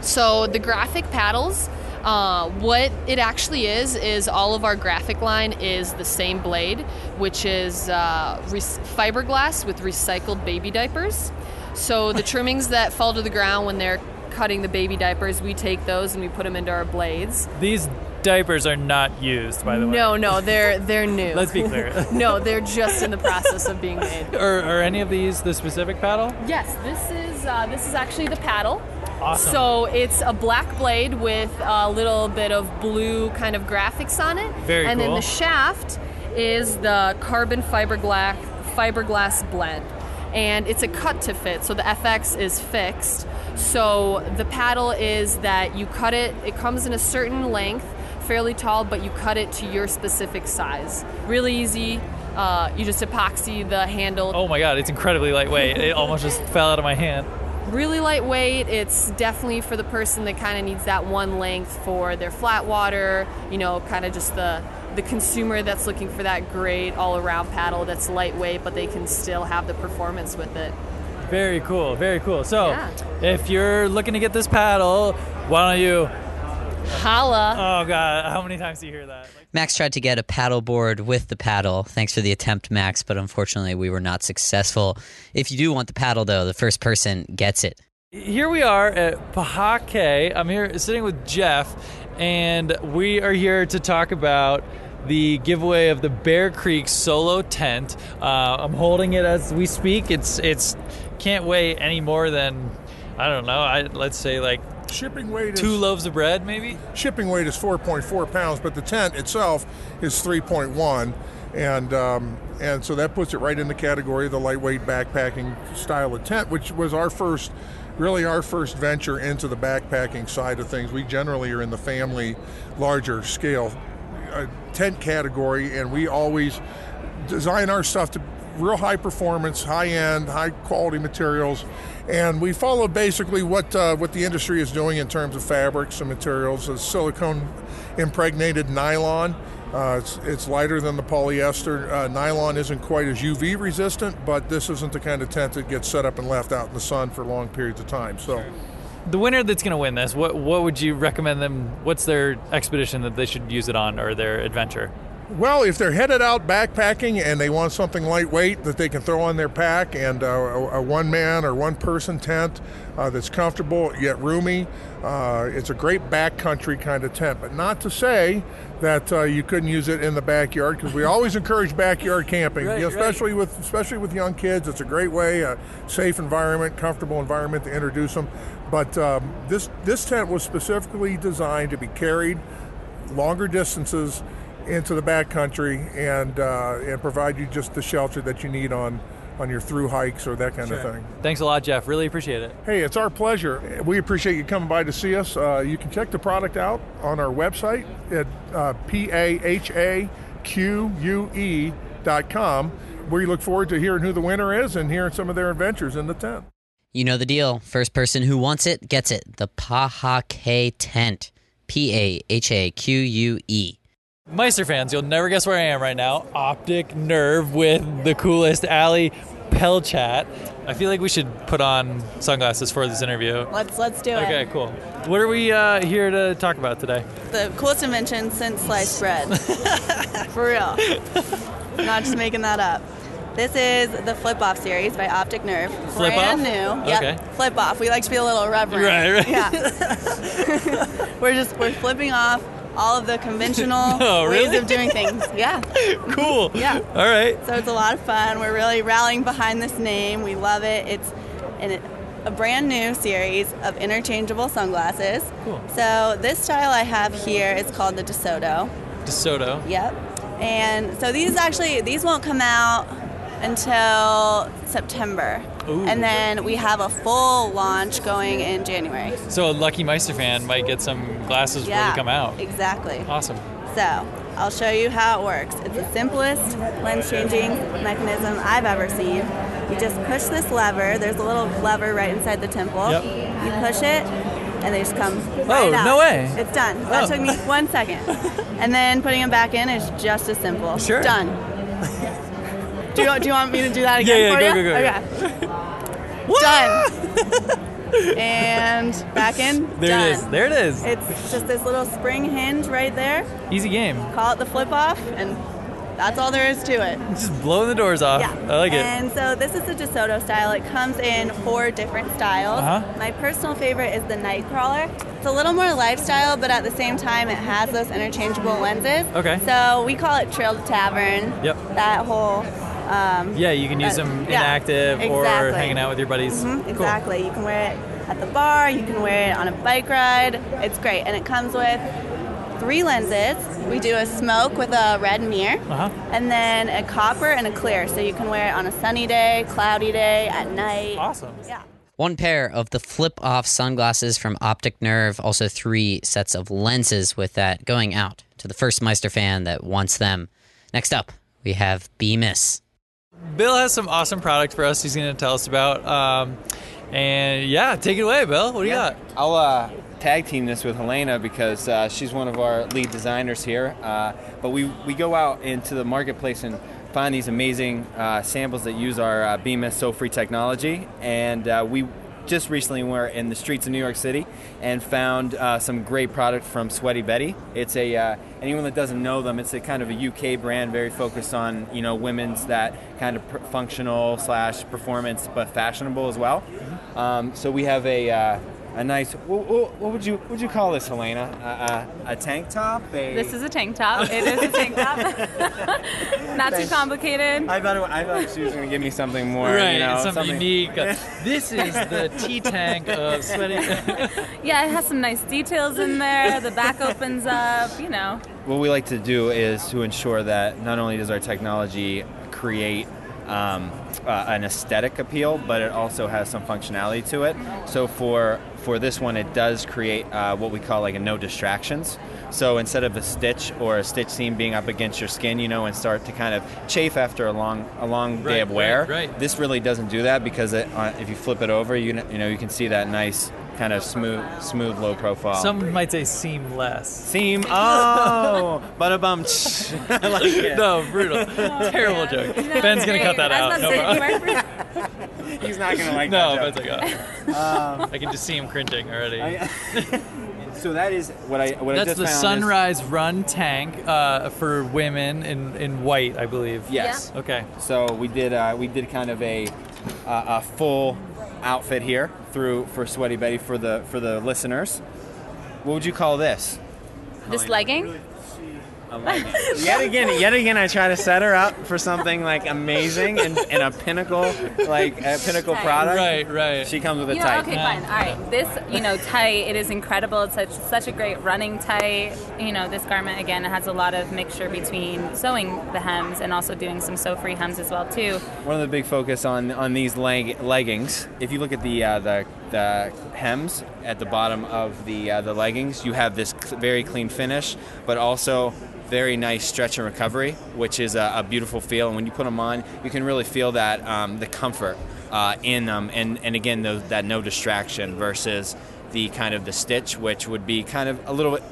So the graphic paddles, uh, what it actually is is all of our graphic line is the same blade, which is uh, re- fiberglass with recycled baby diapers. So the trimmings that fall to the ground when they're cutting the baby diapers, we take those and we put them into our blades. These diapers are not used, by the way. No, no, they're they're new. Let's be clear. no, they're just in the process of being made. Are, are any of these the specific paddle? Yes, this is uh, this is actually the paddle. Awesome. So it's a black blade with a little bit of blue kind of graphics on it. Very and then the shaft is the carbon fiberglass fiberglass blend. And it's a cut to fit, so the FX is fixed. So the paddle is that you cut it, it comes in a certain length, fairly tall, but you cut it to your specific size. Really easy. Uh, you just epoxy the handle Oh my god, it's incredibly lightweight. It almost just fell out of my hand. Really lightweight. It's definitely for the person that kind of needs that one length for their flat water, you know, kind of just the the consumer that's looking for that great all-around paddle that's lightweight but they can still have the performance with it. Very cool, very cool. So, Yeah. if you're looking to get this paddle, why don't you? Holla. Oh god, how many times do you hear that? Max tried to get a paddleboard with the paddle. Thanks for the attempt, Max, but unfortunately we were not successful. If you do want the paddle, though, the first person gets it. Here we are at Pahaque. I'm here sitting with Jeff, and we are here to talk about the giveaway of the Bear Creek solo tent. Uh, I'm holding it as we speak. It's it's can't weigh any more than I don't know. I, let's say like shipping weight two is, loaves of bread, maybe. Shipping weight is 4.4 pounds, but the tent itself is 3.1, and um, and so that puts it right in the category of the lightweight backpacking style of tent, which was our first, really our first venture into the backpacking side of things. We generally are in the family, larger scale uh, tent category, and we always design our stuff to real high performance, high end, high quality materials, and we follow basically what uh, what the industry is doing in terms of fabrics and materials. A silicone impregnated nylon. Uh, it's, it's lighter than the polyester. Uh, nylon isn't quite as UV resistant, but this isn't the kind of tent that gets set up and left out in the sun for long periods of time. So, The winner that's going to win this, what what would you recommend them? What's their expedition that they should use it on, or their adventure? Well, if they're headed out backpacking and they want something lightweight that they can throw on their pack and uh, a, a one man or one person tent uh, that's comfortable yet roomy, uh, it's a great backcountry kind of tent. But not to say that uh, you couldn't use it in the backyard because we always encourage backyard camping, Right, you know, right. especially with especially with young kids. It's a great way, a safe environment, comfortable environment to introduce them. But um, this this tent was specifically designed to be carried longer distances into the backcountry and uh, and provide you just the shelter that you need on on your through hikes or that kind of thing. Thanks a lot, Jeff. Really appreciate it. Hey, it's our pleasure. We appreciate you coming by to see us. Uh, you can check the product out on our website at uh, p a h a q u e dot com. We look forward to hearing who the winner is and hearing some of their adventures in the tent. You know the deal. First person who wants it gets it. The Pahaque tent. P A H A Q U E. Meister fans, you'll never guess where I am right now. Optic Nerve with the coolest Allie lapel chat. I feel like we should put on sunglasses for this interview. Let's let's do it. Okay, cool. What are we uh, here to talk about today? The coolest invention since sliced bread. For real. Not just making that up. This is the Flip Off series by Optic Nerve. Flip Brand Off? new. Yep. Okay. Flip Off. We like to be a little irreverent. Right, right. Yeah. we're just we're flipping off all of the conventional oh, No, ways of doing things. Yeah. Cool. Yeah. All right. So it's a lot of fun. We're really rallying behind this name. We love it. It's an, a brand new series of interchangeable sunglasses. Cool. So this style I have here is called the DeSoto. DeSoto. Yep. And so these actually these won't come out until September. Ooh. And then we have a full launch going in January. So a lucky Meister fan might get some glasses yeah. they come out. Exactly. Awesome. So I'll show you how it works. It's the simplest lens changing mechanism I've ever seen. You just push this lever. There's a little lever right inside the temple. Yep. You push it, and they just come Oh, right out. no way. It's done. That Oh. took me one second. And then putting them back in is just as simple. Sure. Done. do, you, do you want me to do that again yeah, for go, you? go, go. Okay. Done. and back in. There done. it is. There it is. It's just this little spring hinge right there. Easy game. Call it the flip off, and that's all there is to it. Just blowing the doors off. Yeah. I like it. And so this is the DeSoto style. It comes in four different styles. Uh-huh. My personal favorite is the Nightcrawler. It's a little more lifestyle, but at the same time, it has those interchangeable lenses. Okay. So we call it Trail to Tavern. Yep. That whole. Um, Yeah, you can use that- them yeah, inactive or hanging out with your buddies. Mhm, Cool. Exactly. You can wear it at the bar. You can wear it on a bike ride. It's great, and it comes with three lenses. We do a smoke with a red mirror, Uh-huh. and then a copper and a clear. So you can wear it on a sunny day, cloudy day, at night. Awesome. Yeah. One pair of the flip off sunglasses from Optic Nerve, also three sets of lenses with that going out to the first Meister fan that wants them. Next up, we have Bemis. Bill has some awesome product for us he's going to tell us about. Um, and yeah, take it away, Bill. What do you got? I'll uh, tag team this with Helena because uh, she's one of our lead designers here. Uh, but we, we go out into the marketplace and find these amazing uh, samples that use our uh, Bemis Sewfree technology. And uh, we just recently we were in the streets of New York City and found uh, some great product from Sweaty Betty. It's a uh, anyone that doesn't know them, it's a kind of a UK brand, very focused on you know women's that kind of functional slash performance, but fashionable as well. Um, so we have a uh, a nice what, what would you what would you call this, Helena? A, a, a tank top? A, This is a tank top. It is a tank top. Not too complicated. I thought it, I thought she was going to give me something more, right, you know, something, unique. Uh, this is the tea tank of sweaty. Yeah, it has some nice details in there. The back opens up, you know. what we like to do is to ensure that not only does our technology create um, uh, an aesthetic appeal, but it also has some functionality to it. So for for this one, it does create uh, what we call like a no distractions. So instead of a stitch or a stitch seam being up against your skin, you know, and start to kind of chafe after a long a long day of wear, right, right. this really doesn't do that because it, uh, if you flip it over, you you know you can see that nice kind of smooth smooth low profile. Some might say seamless. Seam. Oh, but a bum. I like it. No, brutal. Terrible joke. Ben's gonna cut that out. No problem. He's not gonna like no, that Ben's joke. like, oh. I can just see him cringing already. so that is what I what I That's just the found is- Sunrise Run tank uh, for women in, in white, I believe. Yes. Okay. So we did uh, we did kind of a uh, a full outfit here through for Sweaty Betty for the for the listeners. What would you call this? This legging? Yet again, yet again, I try to set her up for something like amazing and, and a pinnacle, like a pinnacle product. Right, right. She comes with a You know, tight. okay, fine. All right. This, you know, tight, it is incredible. It's such, such a great running tight. You know, this garment, again, it has a lot of mixture between sewing the hems and also doing some sew-free hems as well, too. One of the big focus on on these leg, leggings. If you look at the uh, the the hems at the bottom of the uh, the leggings, you have this very clean finish, but also very nice stretch and recovery, which is a, a beautiful feel. And when you put them on, you can really feel that um, the comfort uh, in them, and and again those, that no distraction versus the kind of the stitch, which would be kind of a little bit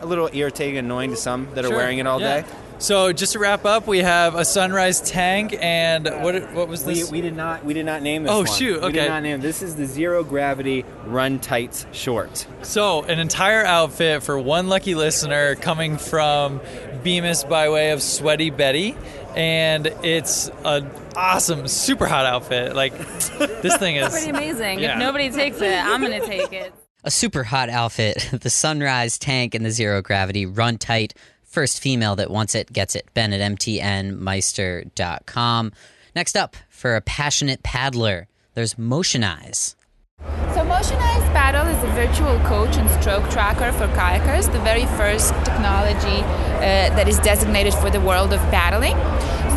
a little irritating, and annoying to some that are Sure, wearing it all yeah. day. So just to wrap up, we have a sunrise tank and what what was We, this? we did not we did not name this Oh, one. shoot, Okay, We did not name this is the zero gravity run tights short. So, an entire outfit for one lucky listener coming from Bemis by way of Sweaty Betty. And it's an awesome, super hot outfit. Like, this thing is. pretty amazing. Yeah. If nobody takes it, I'm going to take it. A super hot outfit, the Sunrise tank and the zero gravity run tight. First female that wants it gets it. Ben at mtnmeister.com. Next up, for a passionate paddler, there's Motionize. So Motionize Paddle is a virtual coach and stroke tracker for kayakers, the very first technology uh, that is designated for the world of paddling.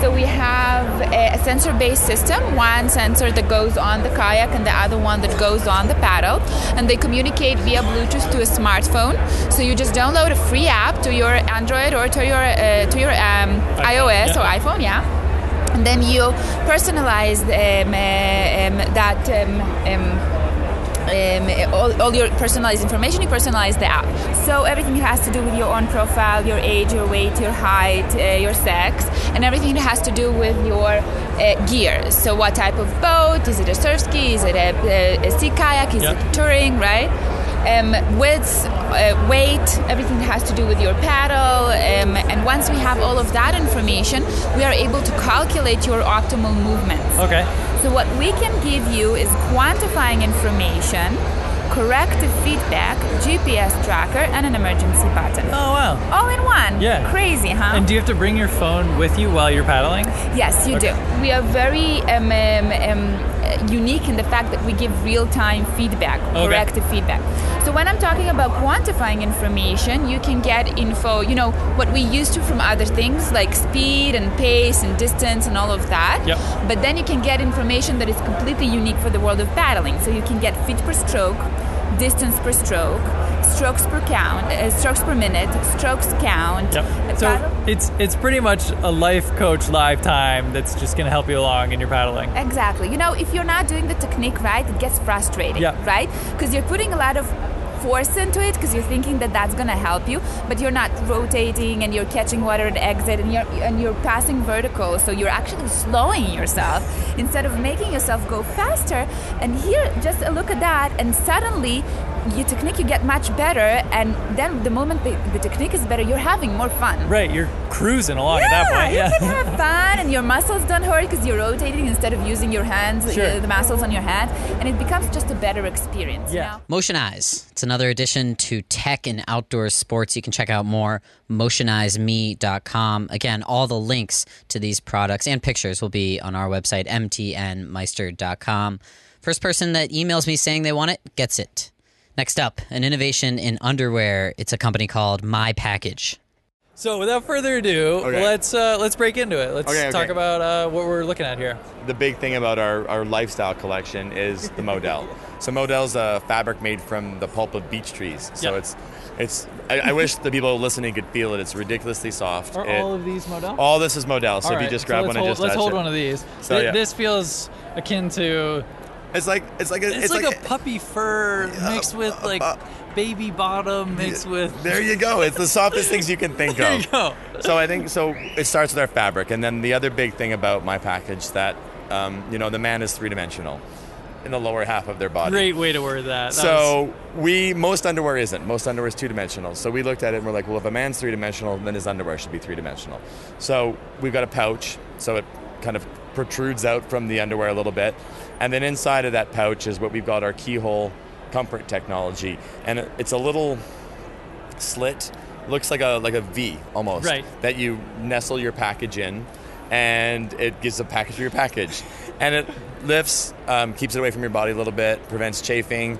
So we have a, a sensor-based system, one sensor that goes on the kayak and the other one that goes on the paddle, and they communicate via Bluetooth to a smartphone. So you just download a free app to your Android or to your uh, to your um, iOS or iPhone, yeah. And then you personalize um, uh, um, that um, um, all, all your personalized information, you personalize the app. So everything has to do with your own profile, your age, your weight, your height, uh, your sex, and everything that has to do with your uh, gear. So what type of boat? Is it a surf ski? Is it a, a, a sea kayak? Is it touring? Right? Um, width, uh, weight, everything has to do with your paddle. Um, and once we have all of that information, we are able to calculate your optimal movements. Okay. So, what we can give you is quantifying information, corrective feedback, GPS tracker, and an emergency button. Oh, wow. All in one. Yeah. Crazy, huh? And do you have to bring your phone with you while you're paddling? Yes, you Okay. do. We are very um, um, um, Uh, unique in the fact that we give real time feedback, Okay. corrective feedback. So, when I'm talking about quantifying information, you can get info, you know, what we used to from other things like speed and pace and distance and all of that. Yep. But then you can get information that is completely unique for the world of paddling. So, you can get feet per stroke, distance per stroke, strokes per count, uh, strokes per minute, strokes count. Yep. So paddle- it's it's pretty much a life coach lifetime that's just going to help you along in your paddling. Exactly. You know, if you're not doing the technique right, it gets frustrating, Yeah. right? Because you're putting a lot of force into it because you're thinking that that's going to help you, but you're not rotating and you're catching water at exit and you're and you're passing vertical, so you're actually slowing yourself instead of making yourself go faster. And here, just a look at that, and suddenly your technique you get much better, and then the moment the, the technique is better, you're having more fun. Right, you're cruising along at that point. Yeah you Yeah. can have fun and your muscles don't hurt because you're rotating instead of using your hands, Sure. uh, the muscles on your hand, and it becomes just a better experience. Yeah. Motionize. It's another addition to tech and outdoor sports. You can check out more motionizeme.com. Again, all the links to these products and pictures will be on our website mtnmeister.com. First person that emails me saying they want it gets it. Next up, an innovation in underwear. It's a company called MyPakage. So without further ado, Okay. let's uh, let's break into it. Let's Okay, okay. talk about uh, what we're looking at here. The big thing about our, our lifestyle collection is the Modal. So Modal's a fabric made from the pulp of beech trees. So Yep. it's it's. I, I wish the people listening could feel it. It's ridiculously soft. Are It- all of these Modal? All this is Modal. So All if you just grab let's one hold, and just let's touch hold it. one of these. So Th- yeah. This feels akin to. It's like it's like a, It's, it's like, like a puppy fur mixed with like baby bottom mixed with. There you go. It's the softest things you can think There of. There you go. So I think so. It starts with our fabric, and then the other big thing about my package that um, you know the man is three dimensional in the lower half of their body. Great way to word that. That So we most underwear isn't. Most underwear is two dimensional. So we looked at it and we're like, well, if a man's three dimensional, then his underwear should be three dimensional. So we've got a pouch, so it kind of protrudes out from the underwear a little bit, and then inside of that pouch is what we've got our keyhole comfort technology, and it's a little slit, looks like a like a V almost, Right. that you nestle your package in, and it gives a package for your package, and it lifts, um, keeps it away from your body a little bit, prevents chafing.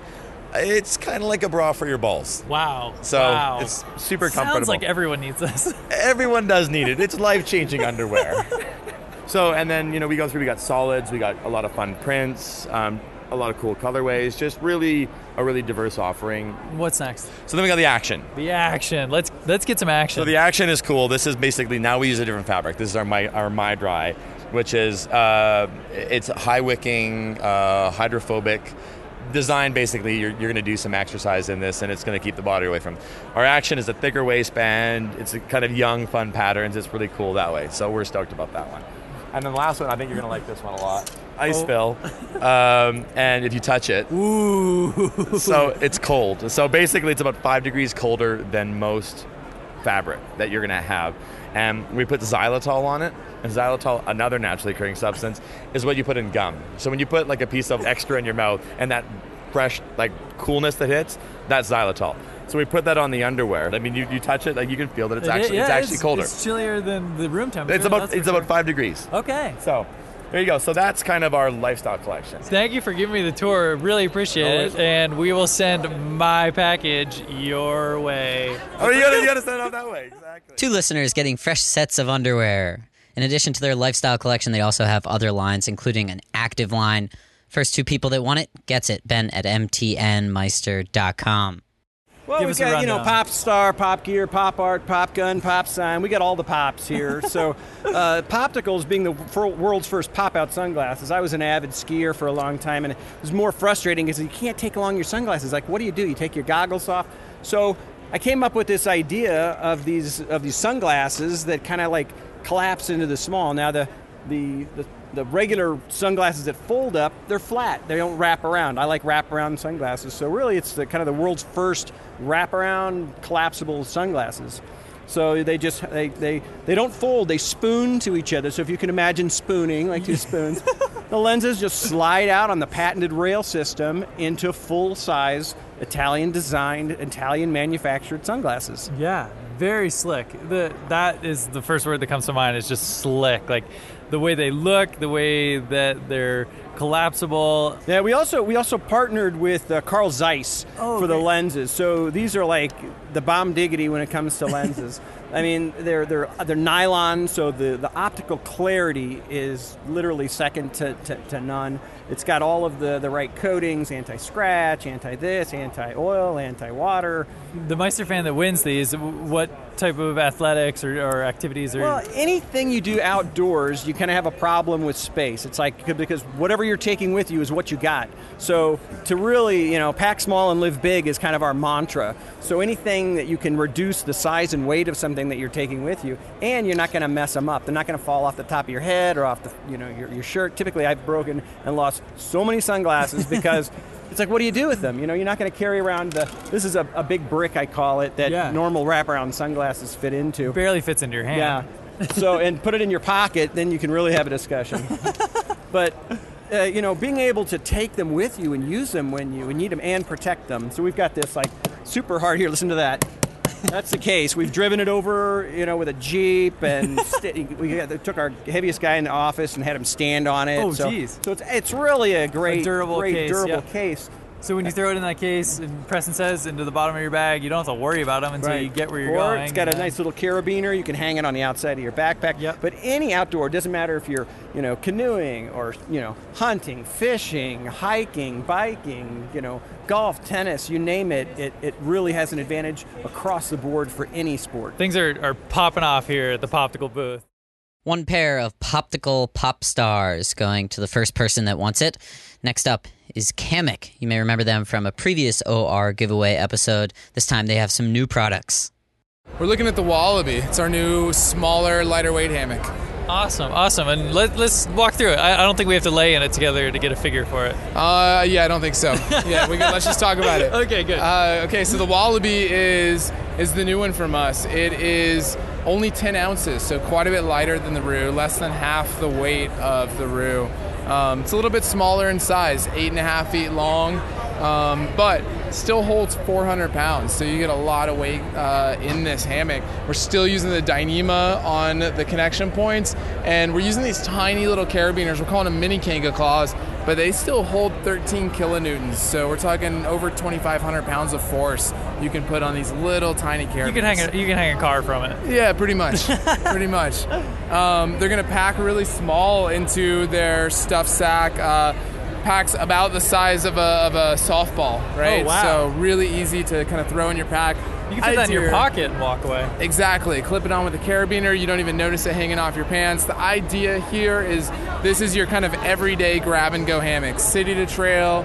It's kind of like a bra for your balls. Wow. So wow. it's super Sounds comfortable. Sounds like everyone needs this. Everyone does need it. It's life changing underwear. So, and then, you know, we go through, we got solids, we got a lot of fun prints, um, a lot of cool colorways, just really a really diverse offering. What's next? So then we got the action. The action. Let's let's get some action. So the action is cool. This is basically now we use a different fabric. This is our my our my dry, which is uh, it's high wicking, uh, hydrophobic, design basically you're, you're going to do some exercise in this and it's going to keep the body away from our action is a thicker waistband it's a kind of young fun patterns it's really cool that way so we're stoked about that one and then the last one i think you're going to like this one a lot. Ice Oh. fill. Um, and if you touch it. Ooh. so it's cold. So basically it's about five degrees colder than most fabric that you're going to have. And we put xylitol on it. And xylitol another naturally occurring substance is what you put in gum. So when you put like a piece of extra in your mouth and that fresh like coolness that hits that's xylitol so we put that on the underwear i mean you, you touch it like you can feel that it's It- actually yeah, it's actually colder It's chillier than the room temperature. it's about that's for it's about five degrees Okay. so there you go so that's kind of our lifestyle collection Thank you for giving me the tour. Really appreciate Always. it. And we will send my package your way. oh you gotta, you gotta send it out that way exactly Two listeners getting fresh sets of underwear. In addition to their lifestyle collection, they also have other lines, including an active line. First two people that want it gets it. Ben at mtnmeister.com. Well, Give we us a got you know pop star, pop gear, pop art, pop gun, pop sign. We got all the pops here. so, uh, Popticals being the world's first pop-out sunglasses. I was an avid skier for a long time, and it was more frustrating because you can't take along your sunglasses. Like, what do you do? You take your goggles off. So, I came up with this idea of these of these sunglasses that kind of like collapse into the small. Now, the the, the the regular sunglasses that fold up, they're flat. They don't wrap around. I like wrap around sunglasses. So really, it's the kind of the world's first wrap around collapsible sunglasses. So they just they, they they don't fold. They spoon to each other. So if you can imagine spooning like two spoons, the lenses just slide out on the patented rail system into full size Italian designed, Italian manufactured sunglasses. Yeah, very slick. The that is the first word that comes to mind is just slick. Like the way they look, the way that they're collapsible. Yeah, we also we also partnered with uh, Carl Zeiss for the lenses. So these are like the bomb diggity when it comes to lenses. I mean, they're they're they're nylon, so the, the optical clarity is literally second to, to, to none. It's got all of the, the right coatings, anti-scratch, anti-this, anti-oil, anti-water. The Meister fan that wins these, what type of athletics or, or activities are? Well, anything you do outdoors, you kind of have a problem with space. It's like because whatever you're taking with you is what you got. So to really, you know, pack small and live big is kind of our mantra. So anything that you can reduce the size and weight of something that you're taking with you, and you're not going to mess them up. They're not going to fall off the top of your head or off the, you know, your, your shirt. Typically, I've broken and lost so many sunglasses because. It's like, what do you do with them? You know, you're not going to carry around the. This is a, a big brick, I call it, that Yeah. normal wraparound sunglasses fit into. barely fits into your hand. Yeah. So, and put it in your pocket, then you can really have a discussion. but, uh, you know, being able to take them with you and use them when you need them and protect them. So we've got this like super hard here. Listen to that. That's the case. We've driven it over, you know, with a jeep, and st- we took our heaviest guy in the office and had him stand on it. Oh, so, geez. So it's it's really a great, a durable great case. durable yeah. case. So when you throw it in that case, and Preston says into the bottom of your bag, you don't have to worry about them until Right. you get where you're or going. It's got a nice little carabiner. You can hang it on the outside of your backpack. Yep. But any outdoor, doesn't matter if you're, you know, canoeing or you know, hunting, fishing, hiking, biking, you know, golf, tennis, you name it. It, it really has an advantage across the board for any sport. Things are, are popping off here at the Poptical booth. One pair of Poptical Pop Stars going to the first person that wants it. Next up is Kammok. You may remember them from a previous OR giveaway episode. This time they have some new products. We're looking at the Wallaby. It's our new, smaller, lighter weight hammock. Awesome, awesome. And let, let's walk through it. I, I don't think we have to lay in it together to get a figure for it. Uh, yeah, I don't think so. Yeah, we can, let's just talk about it. Okay, good. Uh, okay, so the Wallaby is is the new one from us. It is only 10 ounces, so quite a bit lighter than the Roo, less than half the weight of the Roo. Um, it's a little bit smaller in size, eight and a half feet long, um, but still holds 400 pounds. So you get a lot of weight uh, in this hammock. We're still using the Dyneema on the connection points, and we're using these tiny little carabiners. We're calling them mini Kanga claws, but they still hold 13 kilonewtons. So we're talking over 2,500 pounds of force you can put on these little tiny carabiners. You can hang a, you can hang a car from it. Yeah, pretty much. pretty much. Um, they're going to pack really small into their stuff sack. Uh, packs about the size of a, of a softball, right? Oh, wow. So really easy to kind of throw in your pack. You can put that in your pocket and walk away. Exactly. Clip it on with a carabiner. You don't even notice it hanging off your pants. The idea here is this is your kind of everyday grab and go hammock. City to trail,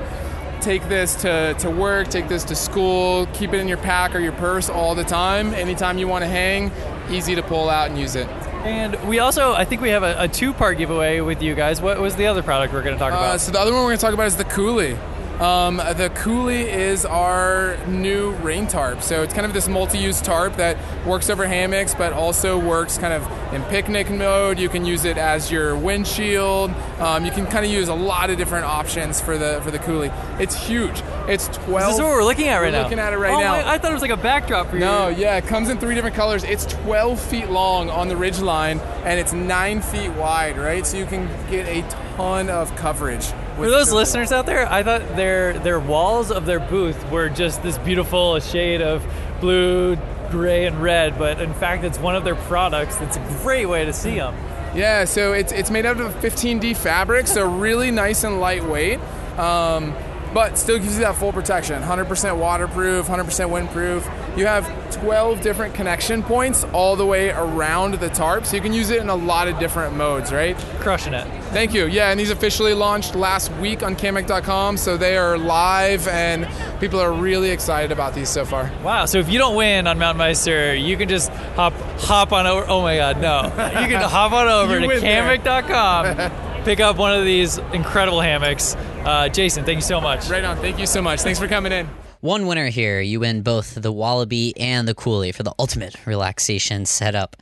take this to, to work, take this to school, keep it in your pack or your purse all the time. Anytime you want to hang, easy to pull out and use it. And we also, I think we have a, a two-part giveaway with you guys. What was the other product we're going to talk Uh, about? so the other one we're going to talk about is the Kuhli. Um, the Kuhli is our new rain tarp. So it's kind of this multi-use tarp that works over hammocks, but also works kind of in picnic mode. You can use it as your windshield. Um, you can kind of use a lot of different options for the for the Kuhli. It's huge. It's 12. Is this is what we're looking at right we're now? Looking at it right Oh now. my- I thought it was like a backdrop for you. No, yeah, it comes in three different colors. It's 12 feet long on the ridge line, and it's nine feet wide. Right, so you can get a ton of coverage. For those listeners out there, I thought their their walls of their booth were just this beautiful shade of blue, gray, and red, but in fact, it's one of their products. It's a great way to see them. Yeah, so it's it's made out of 15D fabric, so really nice and lightweight, um, but still gives you that full protection. 100% waterproof, 100% windproof. You have 12 different connection points all the way around the tarp, so you can use it in a lot of different modes, right? Crushing it. Thank you. Yeah, and these officially launched last week on Kammok.com, so they are live, and people are really excited about these so far. Wow! So if you don't win on Mount Meister, you can just hop hop on over. Oh my God, no! You can hop on over to. Kammok.com, pick up one of these incredible hammocks. Uh, Jason, thank you so much. Right on. Thank you so much. Thanks for coming in. One winner here. You win both the Wallaby and the Kuhli for the ultimate relaxation setup.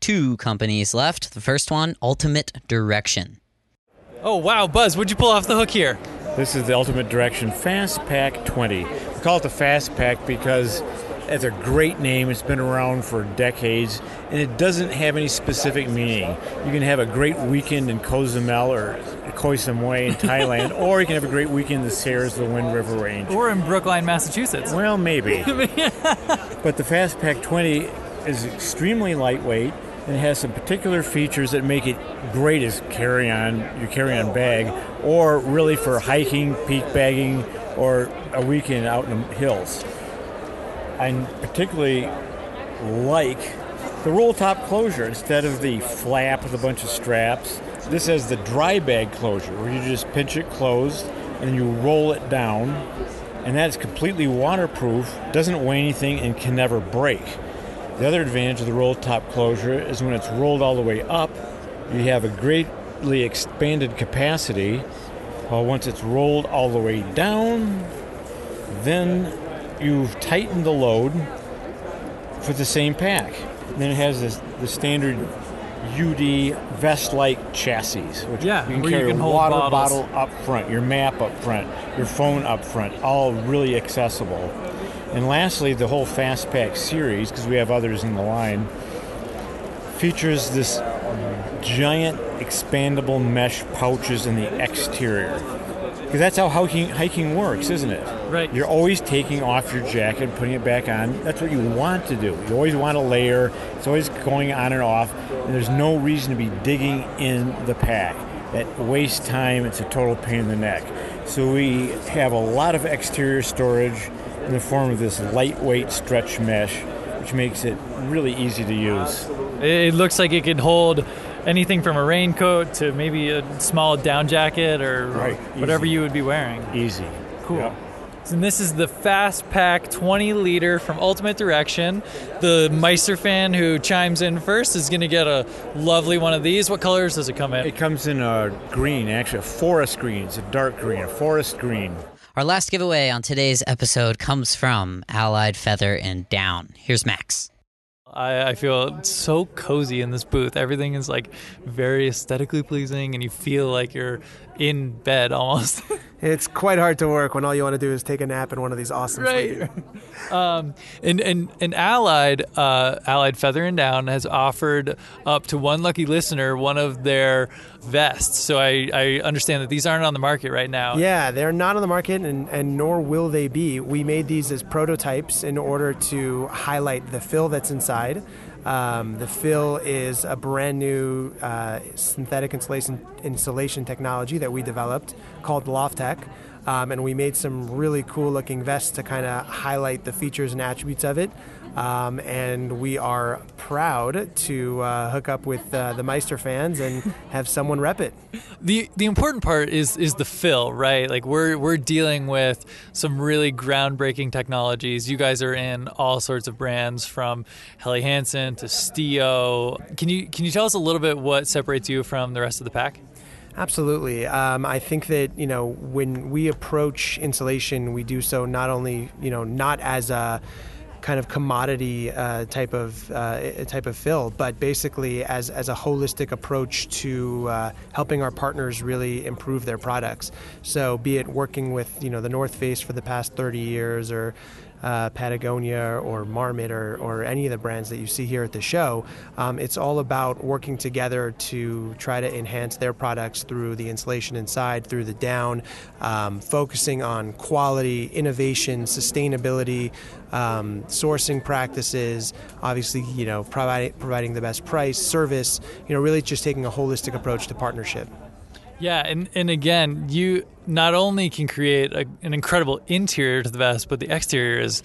Two companies left. The first one, Ultimate Direction. Oh wow, Buzz, what'd you pull off the hook here? This is the Ultimate Direction Fast Pack 20. We call it the Fast Pack because it's a great name. It's been around for decades, and it doesn't have any specific meaning. You can have a great weekend in Cozumel or Koh Samui in Thailand, or you can have a great weekend in the Sierras, the Wind River Range. Or in Brookline, Massachusetts. Well, maybe. but the Fast Pack 20 is extremely lightweight and has some particular features that make it great as carry on your carry on bag or really for hiking, peak bagging, or a weekend out in the hills. I particularly like the roll top closure instead of the flap with a bunch of straps. This has the dry bag closure where you just pinch it closed and you roll it down and that is completely waterproof, doesn't weigh anything, and can never break. The other advantage of the roll top closure is when it's rolled all the way up, you have a greatly expanded capacity. While once it's rolled all the way down, then you've tightened the load for the same pack. then it has this, the standard UD vest-like chassis, which Yeah, you can where you carry can a hold water bottles. bottle up front, your map up front, your phone up front, all really accessible. And lastly, the whole Fast Pack series, because we have others in the line, features this giant expandable mesh pouches in the exterior. Because that's how hiking, hiking works, isn't it? Right. You're always taking off your jacket and putting it back on. That's what you want to do. You always want to layer. It's always going on and off. And there's no reason to be digging in the pack. That wastes time. It's a total pain in the neck. So we have a lot of exterior storage in the form of this lightweight stretch mesh, which makes it really easy to use. It looks like it can hold anything from a raincoat to maybe a small down jacket or Right, whatever you would be wearing. Easy. Cool. Yeah. And this is the Fast Pack 20 liter from Ultimate Direction. The Meister fan who chimes in first is going to get a lovely one of these. What colors does it come in? It comes in a green, actually a forest green. It's a dark green, a forest green. Our last giveaway on today's episode comes from Allied Feather and Down. Here's Max. I, I feel so cozy in this booth. Everything is like very aesthetically pleasing, and you feel like you're in bed almost. It's quite hard to work when all you want to do is take a nap in one of these awesome Right. um, and, and, and Allied, uh, Allied Feather and Down has offered up to one lucky listener one of their vests. So I, I understand that these aren't on the market right now. Yeah, they're not on the market, and, and nor will they be. We made these as prototypes in order to highlight the fill that's inside. Um, the fill is a brand new uh, synthetic insulation, insulation technology that we developed called LoftTech. Um, and we made some really cool looking vests to kind of highlight the features and attributes of it. Um, and we are proud to uh, hook up with uh, the Meister fans and have someone rep it. The the important part is is the fill, right? Like we're we're dealing with some really groundbreaking technologies. You guys are in all sorts of brands from Helly Hansen to Stio. Can you can you tell us a little bit what separates you from the rest of the pack? Absolutely. Um, I think that you know when we approach insulation, we do so not only you know not as a kind of commodity uh, type of uh, type of fill, but basically as, as a holistic approach to uh, helping our partners really improve their products. So, be it working with you know the North Face for the past 30 years, or uh, Patagonia or Marmot or, or any of the brands that you see here at the show. Um, it's all about working together to try to enhance their products through the insulation inside, through the down, um, focusing on quality, innovation, sustainability, um, sourcing practices, obviously, you know, providing, providing the best price, service, you know, really just taking a holistic approach to partnership. Yeah, and, and again, you not only can create a, an incredible interior to the vest, but the exterior is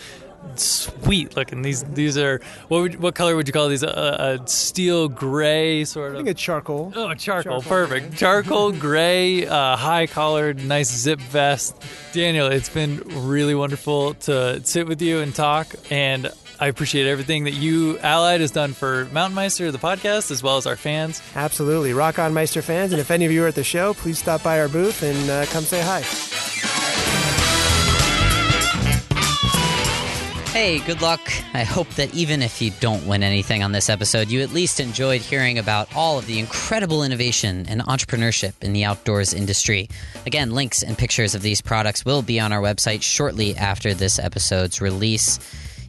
sweet looking. These these are what would, what color would you call these? A, a steel gray sort of. I think it's charcoal. Oh, charcoal, charcoal. perfect. Charcoal gray, uh, high collared, nice zip vest. Daniel, it's been really wonderful to sit with you and talk, and I appreciate everything that you, Allied, has done for Mountain Meister, the podcast, as well as our fans. Absolutely. Rock on, Meister fans. And if any of you are at the show, please stop by our booth and uh, come say hi. Hey, good luck. I hope that even if you don't win anything on this episode, you at least enjoyed hearing about all of the incredible innovation and entrepreneurship in the outdoors industry. Again, links and pictures of these products will be on our website shortly after this episode's release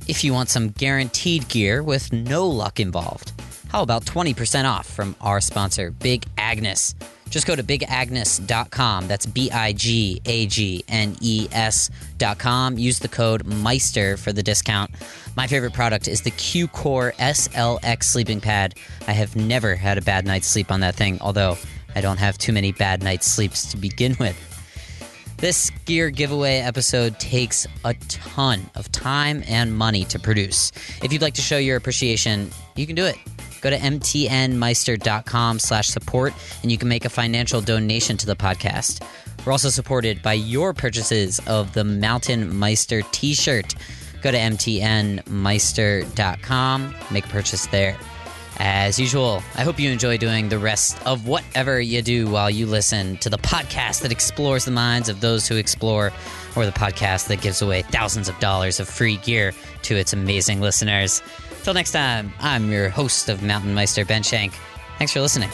if you want some guaranteed gear with no luck involved. How about 20% off from our sponsor, Big Agnes? Just go to bigagnes.com. That's B I G A G N E S.com. Use the code Meister for the discount. My favorite product is the Q Core SLX sleeping pad. I have never had a bad night's sleep on that thing, although I don't have too many bad night's sleeps to begin with. This gear giveaway episode takes a ton of time and money to produce. If you'd like to show your appreciation, you can do it. Go to mtnmeister.com slash support and you can make a financial donation to the podcast. We're also supported by your purchases of the Mountain Meister t-shirt. Go to mtnmeister.com, make a purchase there. As usual, I hope you enjoy doing the rest of whatever you do while you listen to the podcast that explores the minds of those who explore, or the podcast that gives away thousands of dollars of free gear to its amazing listeners. Till next time, I'm your host of Mountain Meister, Ben Shank. Thanks for listening.